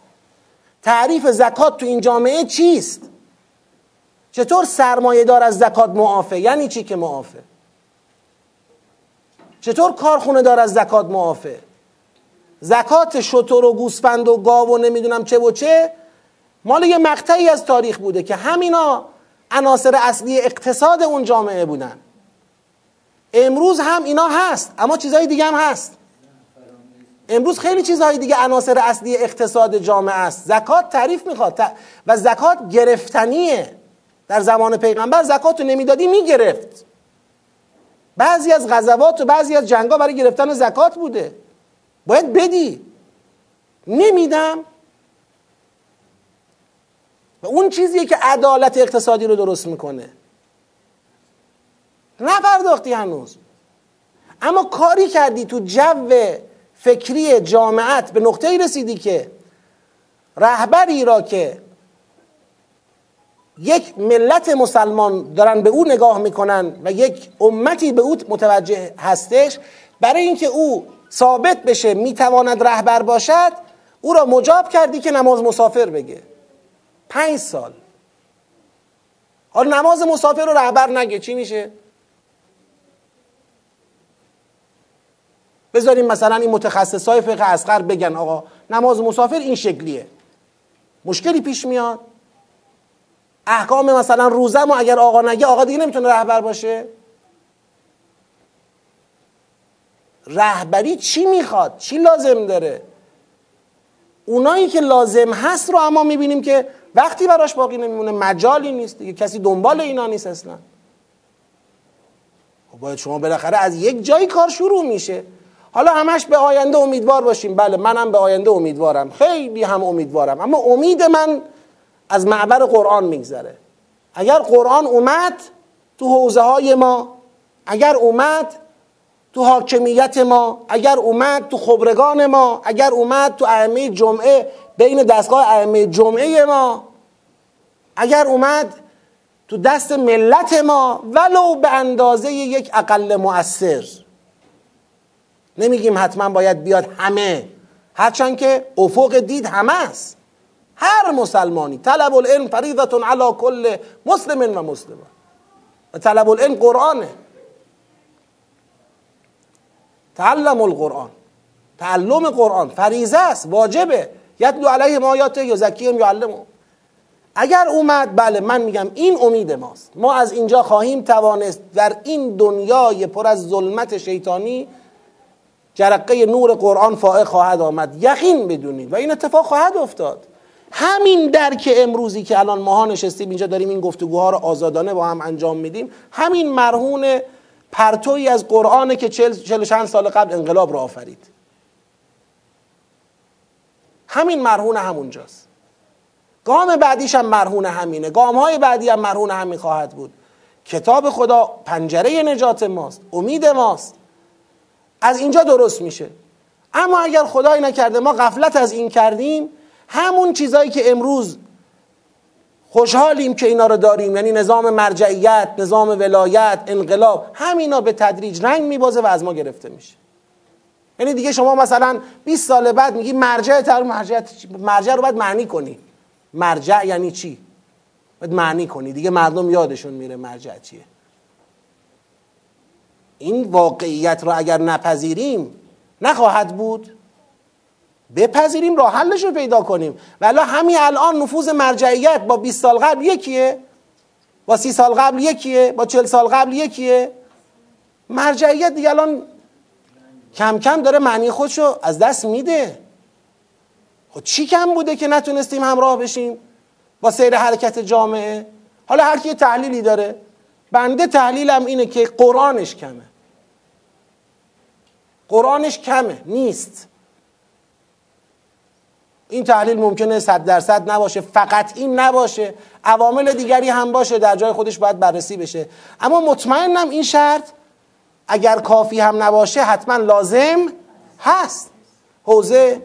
تعریف زکات تو این جامعه چیست؟ چطور سرمایه دار از زکات معافه؟ یعنی چی که معافه؟ چطور کارخونه دار از زکات معافه؟ زکات شطور و گوسفند و گاو و نمی‌دونم چه و چه مال یه مقطعی از تاریخ بوده که همینا عناصر اصلی اقتصاد اون جامعه بودن. امروز هم اینا هست اما چیزهای دیگه هم هست. امروز خیلی چیزهای دیگه عناصر اصلی اقتصاد جامعه است. زکات تعریف می‌خواد. و زکات گرفتنیه. در زمان پیغمبر زکات رو نمی‌دادی می‌گرفت. بعضی از غزوات و بعضی از جنگا برای گرفتن زکات بوده. باید بدی. نمیدم. و اون چیزیه که عدالت اقتصادی رو درست می‌کنه. نپرداختی هنوز. اما کاری کردی تو جو فکری جامعت به نقطه رسیدی که رهبری را که یک ملت مسلمان دارن به او نگاه می‌کنن و یک امتی به او متوجه هستش برای اینکه او ثابت بشه می‌تواند رهبر باشد او را مجاب کردی که نماز مسافر بگه پنج سال حالا نماز مسافر رو رهبر نگه چی میشه؟ بذاریم مثلا این متخصص های فقه اسقر بگن آقا نماز مسافر این شکلیه. مشکلی پیش میاد. احکام مثلا روزم و اگر آقا نگه آقا دیگه نمی‌تونه رهبر باشه. رهبری چی می‌خواد؟ چی لازم داره؟ اونایی که لازم هست رو اما می‌بینیم که وقتی براش باقی نمیمونه مجالی نیست دیگه کسی دنبال اینا نیست اصلا. خب باید شما بالاخره از یک جایی کار شروع میشه. حالا همش به آینده امیدوار باشیم. بله منم به آینده امیدوارم. خیلی هم امیدوارم. اما امید من از معبر قرآن میگذره. اگر قرآن اومد تو حوزه های ما اگر اومد تو حاکمیت ما اگر اومد تو خبرگان ما اگر اومد تو ائمه جمعه بین دستگاه ائمه جمعه ما اگر اومد تو دست ملت ما ولو به اندازه یک اقل مؤثر. نمیگیم حتما باید بیاد همه. هرچند که افق دید همه است. هر مسلمانی طلب العلم فریضه علی کل مسلم و مسلمه. و طلب العلم قرآنه. تعلم القرآن. تعلم قرآن فریضه است واجبه. یتلو علیهم آیاته یا زکیم یعلمه. اگر اومد بله من میگم این امید ماست. ما از اینجا خواهیم توانست در این دنیای پر از ظلمت شیطانی جرقه نور قرآن فائق خواهد آمد. یقین بدونید. و این اتفاق خواهد افتاد. همین درک امروزی که الان ماها نشستیم اینجا داریم این گفتگوها رو آزادانه با هم انجام میدیم همین مرهون پرتوی از قرآنه که چل, چل چند سال قبل انقلاب رو آفرید. همین مرهون همونجاست. گام بعدیش هم مرهون همینه. گام های بعدی هم مرهون همین خواهد بود. کتاب خدا پنجره نجات ماست امید ماست. از اینجا درست میشه. اما اگر خدای نکرده ما غفلت از این کردیم همون چیزایی که امروز خوشحالیم که اینا رو داریم یعنی نظام مرجعیت نظام ولایت انقلاب همینا به تدریج رنگ میبازه و از ما گرفته میشه. یعنی دیگه شما مثلا 20 سال بعد میگی مرجع تر مرجع مرجع رو باید معنی کنی. مرجع یعنی چی؟ باید معنی کنی. دیگه مردم یادشون میره مرجع چیه. این واقعیت رو اگر نپذیریم نخواهد بود. بپذیریم راه حلش رو پیدا کنیم. ولی همین الان نفوذ مرجعیت با 20 سال قبل یکیه. با 30 سال قبل یکیه. با 40 سال قبل یکیه. مرجعیت دیگه الان کم کم داره معنی خودشو از دست میده. خب چی کم بوده که نتونستیم همراه بشیم؟ با سیر حرکت جامعه. حالا هر کی تحلیلی داره. بنده تحلیلم اینه که قرآنش کمه. قرآنش کمه نیست. این تحلیل ممکنه صد درصد نباشه فقط این نباشه. عوامل دیگری هم باشه در جای خودش باید بررسی بشه. اما مطمئنم این شرط اگر کافی هم نباشه حتما لازم هست. حوزه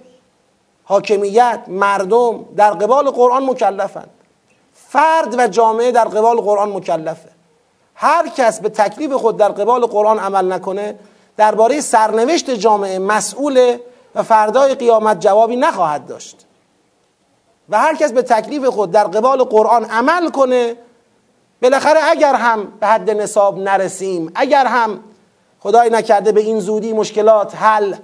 حاکمیت مردم در قبال قرآن مکلفند. فرد و جامعه در قبال قرآن مکلفه. هر کس به تکلیف خود در قبال قرآن عمل نکنه درباره سرنوشت جامعه مسئول و فردای قیامت جوابی نخواهد داشت. و هر کس به تکلیف خود در قبال قرآن عمل کنه بالاخره اگر هم به حد نصاب نرسیم اگر هم خدای نکرده به این زودی مشکلات حل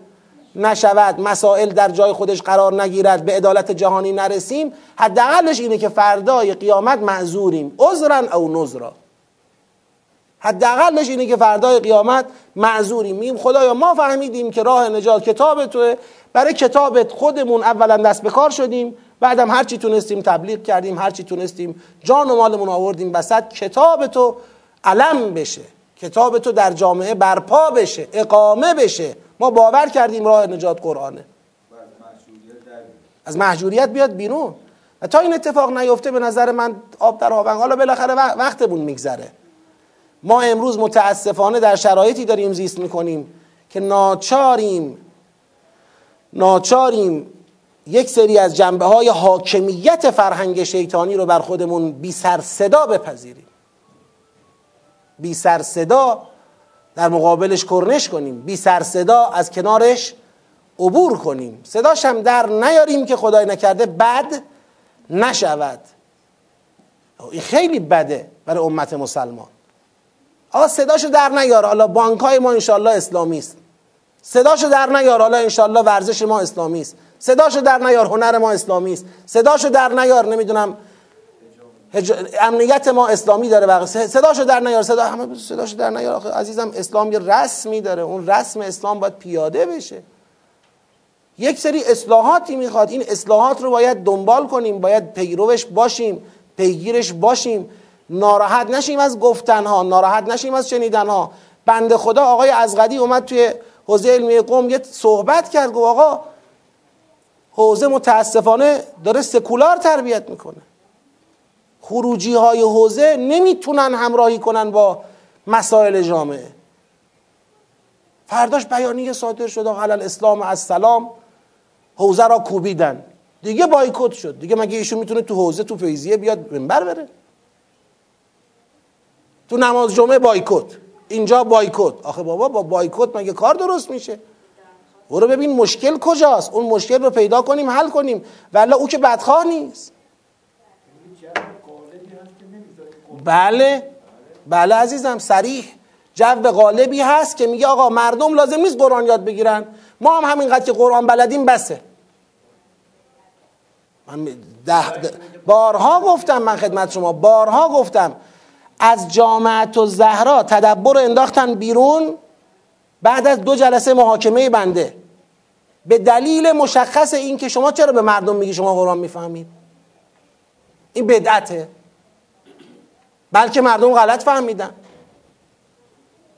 نشود مسائل در جای خودش قرار نگیرد به عدالت جهانی نرسیم حداقلش اینه که فردای قیامت معذوریم عذرا او نذرا. حداقلش اینه که فردای قیامت معذوریم. میم خدایا ما فهمیدیم که راه نجات کتاب توه. برای کتابت خودمون اولا دست به کار شدیم. بعدم هرچی تونستیم تبلیغ کردیم هرچی تونستیم جان و مالمون آوردیم وسط. کتاب تو علم بشه. کتاب تو در جامعه برپا بشه اقامه بشه. ما باور کردیم راه نجات قرآنه. از محجوریت بیاد بیرون. و تا این اتفاق نیفته به نظر من آب در آبنگ حالا بالاخره وقتمون میگذره. ما امروز متاسفانه در شرایطی داریم زیست می‌کنیم که ناچاریم ناچاریم یک سری از جنبه های حاکمیت فرهنگ شیطانی رو بر خودمون بی سر صدا بپذیریم. بی سر صدا در مقابلش کرنش کنیم. بی سر صدا از کنارش عبور کنیم. صداش هم در نیاریم که خدای نکرده بد نشود. این خیلی بده برای امت مسلمان. آقا صداشو در نیار. حالا بانک های ما انشالله اسلامی است. صداشو در نیار. حالا انشالله ورزش ما اسلامی است. صداشو در نیار. هنر ما اسلامی است. صداشو در نیار. نمی‌دونم. امنیت ما اسلامی داره بقیه. صداشو در نیار. صدا همه صداشو در نیار. آخه عزیزم اسلام یه رسمی داره. اون رسم اسلام باید پیاده بشه. یک سری اصلاحاتی می‌خواد. این اصلاحات رو باید دنبال کنیم. باید پیروش باشیم. پیگیرش باشیم. ناراحت نشیم از گفتنها ناراحت نشیم از شنیدنها. بنده خدا آقای ازغدی اومد توی حوزه علمی قوم یه صحبت کرد گفت آقا حوزه متاسفانه داره سکولار تربیت می‌کنه. خروجی های حوزه نمی‌تونن همراهی کنن با مسائل جامعه. فرداش بیانیه صادر شد آقا اسلام از سلام حوزه را کوبیدن. دیگه بایکوت شد. دیگه مگه ایشون می‌تونه تو حوزه تو فیضیه بیاد منبر بره؟ تو نماز جمعه بایکوت. اینجا بایکوت. آخه بابا با بایکوت مگه کار درست میشه؟ برو ببین مشکل کجاست. اون مشکل رو پیدا کنیم حل کنیم. ولی او که بدخواه نیست. بله. بله عزیزم سریح جو غالبی هست که میگه آقا مردم لازم نیست قرآن یاد بگیرن. ما هم همینقدر که قرآن بلدیم بسه. من ده, بارها گفتم من خدمت شما. بارها گفتم. از جامعت و زهرا تدبر رو انداختن بیرون بعد از دو جلسه محاکمه بنده. به دلیل مشخص این که شما چرا به مردم میگی شما قرآن می‌فهمید؟ این بدعته. بلکه مردم غلط فهمیدن.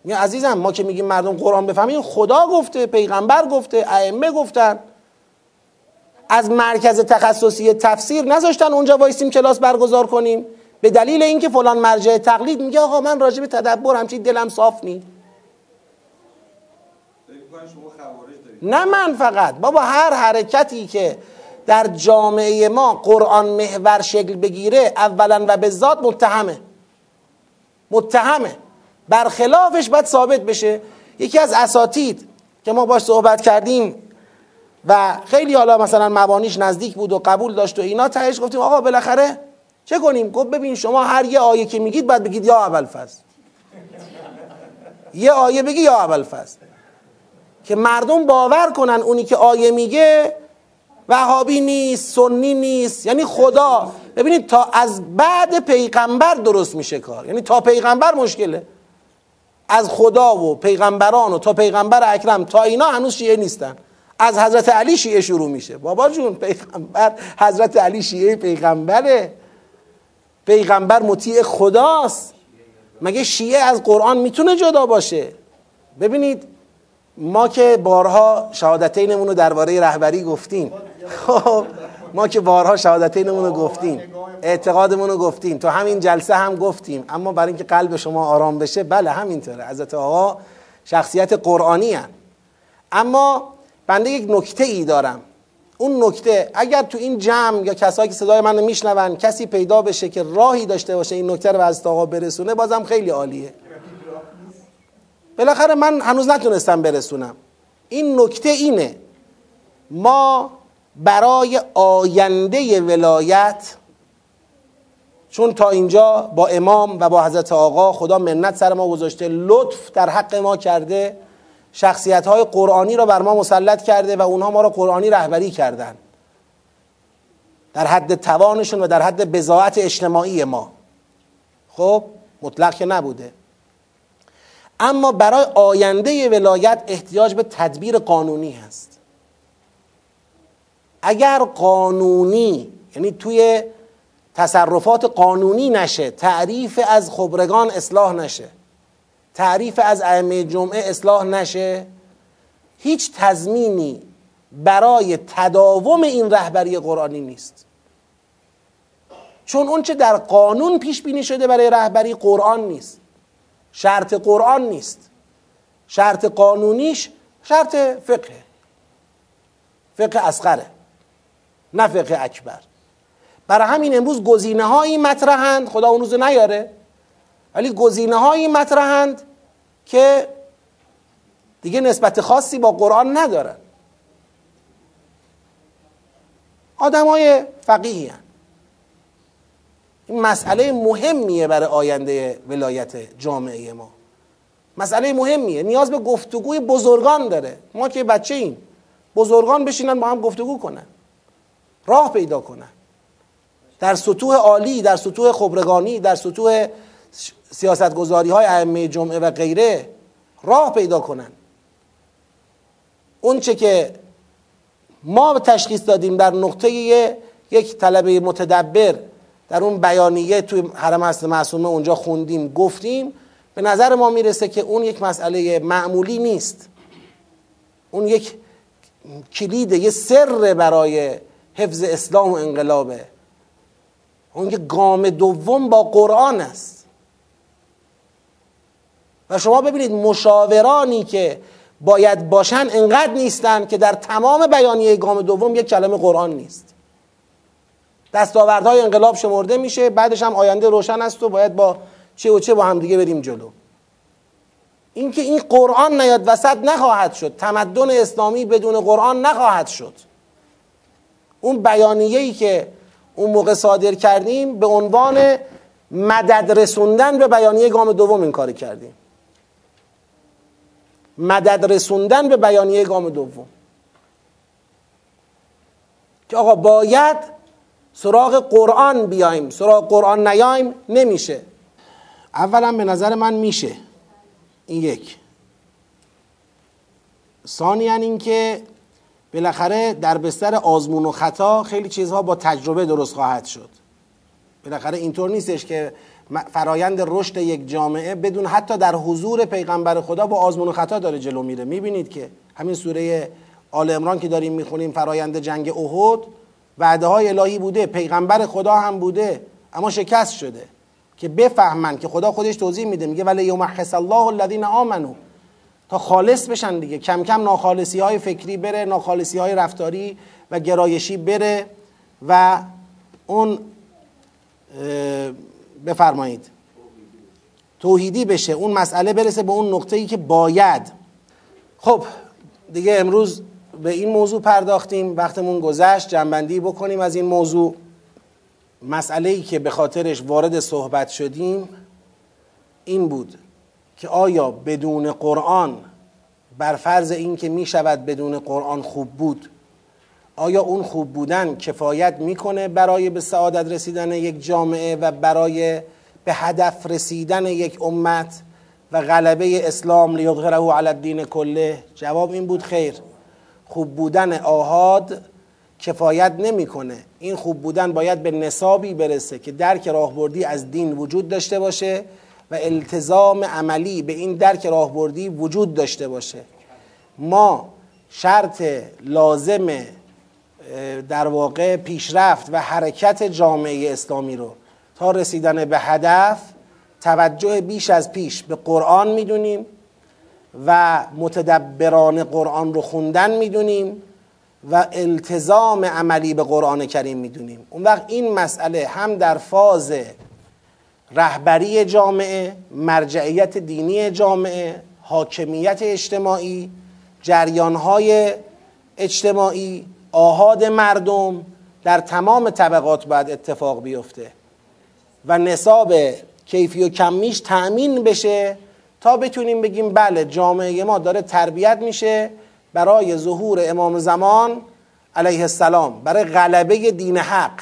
میگه عزیزم ما که میگیم مردم قرآن بفهمید خدا گفته پیغمبر گفته ائمه گفتن. از مرکز تخصصی تفسیر نذاشتن اونجا وایسیم کلاس برگزار کنیم. به دلیل اینکه فلان مرجع تقلید میگه آقا من راجع به تدبر همچی دلم صاف نی. نه من فقط. بابا هر حرکتی که در جامعه ما قرآن محور شکل بگیره اولا و به ذات متهمه. متهمه. برخلافش باید ثابت بشه. یکی از اساتید که ما باش صحبت کردیم و خیلی حالا مثلا مبانیش نزدیک بود و قبول داشت و اینا تهش گفتیم آقا بالاخره چه کنیم؟ گفت ببین شما هر یه آیه که میگید باید بگید یا اول فصل. یه آیه بگی یا اول فصل. که مردم باور کنن اونی که آیه میگه وهابی نیست سنی نیست. یعنی خدا. ببینید تا از بعد پیغمبر درست میشه کار. یعنی تا پیغمبر مشکله. از خدا و پیغمبران و تا پیغمبر اکرم تا اینا هنوز شیعه نیستن. از حضرت علی شیعه شروع میشه. بابا جون پیغمبر حضرت علی شیعه پیغمبره. پیغمبر مطیع خداست. مگه شیعه از قرآن می‌تونه جدا باشه؟ ببینید ما که بارها شهادتینمون رو درباره رهبری گفتیم. خب ما که بارها شهادتینمون رو گفتیم اعتقادمون رو گفتیم تو همین جلسه هم گفتیم. اما برای اینکه قلب شما آرام بشه بله همینطوره. حضرت آقا شخصیت قرآنی هن. اما بنده یک نکته ای دارم. اون نکته اگر تو این جمع یا کسایی که صدای منو میشنون کسی پیدا بشه که راهی داشته باشه این نکته رو حضرت آقا برسونه بازم خیلی عالیه. بالاخره من هنوز نتونستم برسونم. این نکته اینه. ما برای آینده ولایت چون تا اینجا با امام و با حضرت آقا خدا منت سر ما گذاشته لطف در حق ما کرده. شخصیت های قرآنی را بر ما مسلط کرده و اونها ما را قرآنی رهبری کردن. در حد توانشون و در حد بزاعت اجتماعی ما. خب مطلق که نبوده. اما برای آینده ولایت احتیاج به تدبیر قانونی هست. اگر قانونی یعنی توی تصرفات قانونی نشه تعریف از خبرگان اصلاح نشه تعریف از ائمه جمعه اصلاح نشه. هیچ تضمینی برای تداوم این رهبری قرآنی نیست. چون اونچه در قانون پیش بینی شده برای رهبری قرآن نیست. شرط قرآن نیست. شرط قانونیش شرط فقه. فقه اصغره نه فقه اکبر. برای همین امروز گزینه هایی مطرحند. خدا اون روز نیاره. ولی گزینه هایی مطرحند که دیگه نسبت خاصی با قرآن ندارن. آدم های فقیهی این مسئله مهمیه برای آینده ولایت جامعه ما. مسئله مهمیه. نیاز به گفتگوی بزرگان داره. ما که بچه ایم. بزرگان بشینن با هم گفتگو کنن. راه پیدا کنن. در سطوح عالی در سطوح خبرگانی در سطوح سیاستگذاری های ائمه جمعه و غیره راه پیدا کنن. اون چه که ما تشخیص دادیم در نقطه یک طلبه متدبر در اون بیانیه توی حرم هست معصومه اونجا خوندیم گفتیم به نظر ما می‌رسه که اون یک مسئله معمولی نیست. اون یک کلید یه سر برای حفظ اسلام و انقلابه. اون که گام دوم با قرآن است. و شما ببینید مشاورانی که باید باشن انقدر نیستن که در تمام بیانیه گام دوم یک کلمه قرآن نیست. دستاوردهای انقلاب شمرده میشه بعدش هم آینده روشن است و باید با چه و چه با همدیگه بریم جلو. اینکه این قرآن نیاد وسط نخواهد شد تمدن اسلامی بدون قرآن نخواهد شد. اون بیانیه‌ای که اون موقع صادر کردیم به عنوان مدد رسوندن به بیانیه گام دوم این کار کردیم. مدد رسوندن به بیانیه گام دوم. که آقا باید سراغ قرآن بیایم سراغ قرآن نیایم نمیشه. اولا به نظر من میشه. این یک. ثانیا اینکه بالاخره در بستر آزمون و خطا خیلی چیزها با تجربه درست خواهد شد. بالاخره اینطور نیستش که فرایند رشد یک جامعه بدون حتی در حضور پیغمبر خدا با آزمون و خطا داره جلو میره. می‌بینید که همین سوره آل امران که داریم می‌خونیم فرایند جنگ احد وعده های الهی بوده پیغمبر خدا هم بوده اما شکست شده که بفهمن که خدا خودش توضیح میده. میگه ولی یومحص الله الذین آمنو تا خالص بشن دیگه. کم کم ناخالصی های فکری بره ناخالصی های رفتاری و گرایشی بره و اون بفرمایید. توحیدی بشه اون مسئله برسه به اون نقطه ای که باید. خب دیگه امروز به این موضوع پرداختیم وقتمون گذشت جنبندی بکنیم از این موضوع. مسئله ای که به خاطرش وارد صحبت شدیم این بود که آیا بدون قرآن بر فرض این که می شود بدون قرآن خوب بود آیا اون خوب بودن کفایت می‌کنه برای به سعادت رسیدن یک جامعه و برای به هدف رسیدن یک امت و غلبه اسلام لیظهره علی الدین کله؟ جواب این بود خیر. خوب بودن آهاد کفایت نمی‌کنه. این خوب بودن باید به نصابی برسه که درک راهبردی از دین وجود داشته باشه و التزام عملی به این درک راهبردی وجود داشته باشه. ما شرط لازم در واقع پیشرفت و حرکت جامعه اسلامی رو. تا رسیدن به هدف توجه بیش از پیش به قرآن می‌دونیم و متدبران قرآن رو خوندن می‌دونیم و التزام عملی به قرآن کریم می‌دونیم. اون وقت این مسئله هم در فاز رهبری جامعه مرجعیت دینی جامعه حاکمیت اجتماعی جریانهای اجتماعی آهاد مردم در تمام طبقات باید اتفاق بیفته و نصاب کیفی و کمیش تأمین بشه تا بتونیم بگیم بله جامعه ما داره تربیت میشه برای ظهور امام زمان علیه السلام برای غلبه دین حق.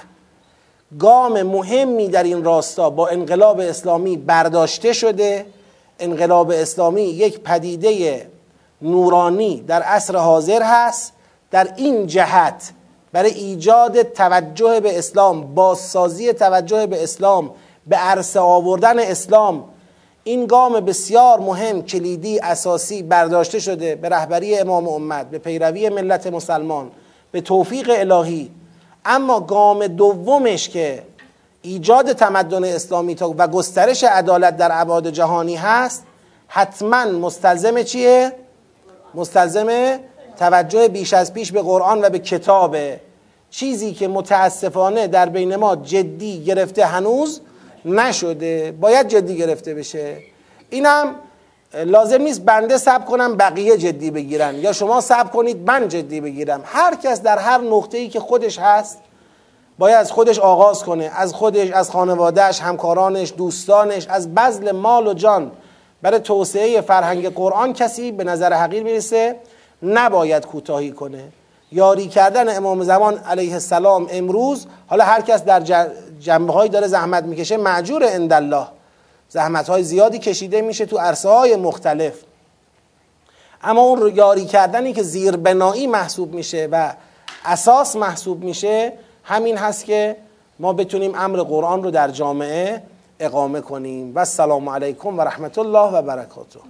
گام مهمی در این راستا با انقلاب اسلامی برداشته شده. انقلاب اسلامی یک پدیده نورانی در عصر حاضر هست. در این جهت برای ایجاد توجه به اسلام بازسازی توجه به اسلام به عرصه آوردن اسلام این گام بسیار مهم کلیدی اساسی برداشته شده به رهبری امام امت به پیروی ملت مسلمان به توفیق الهی اما گام دومش که ایجاد تمدن اسلامی و گسترش عدالت در ابعاد جهانی هست حتما مستلزم چیه؟ مستلزم توجه بیش از پیش به قرآن و به کتابه چیزی که متاسفانه در بین ما جدی گرفته هنوز نشده. باید جدی گرفته بشه. اینم لازم نیست بنده سب کنم بقیه جدی بگیرن. یا شما سب کنید من جدی بگیرم. هر کس در هر نقطه ای که خودش هست باید از خودش آغاز کنه. از خودش از خانوادهش همکارانش دوستانش از بذل مال و جان. برای توسعه فرهنگ قرآن کسی به نظر حقیر می‌رسه. نباید کوتاهی کنه. یاری کردن امام زمان علیه السلام امروز حالا هر کس در جنبه هایی داره زحمت می‌کشه معجور الله زحمت های زیادی کشیده میشه تو عرصه های مختلف. اما اون یاری کردنی که زیربنایی محسوب میشه و اساس محسوب میشه همین هست که ما بتونیم امر قرآن رو در جامعه اقامه کنیم. و السلام علیکم و رحمت الله و برکاته.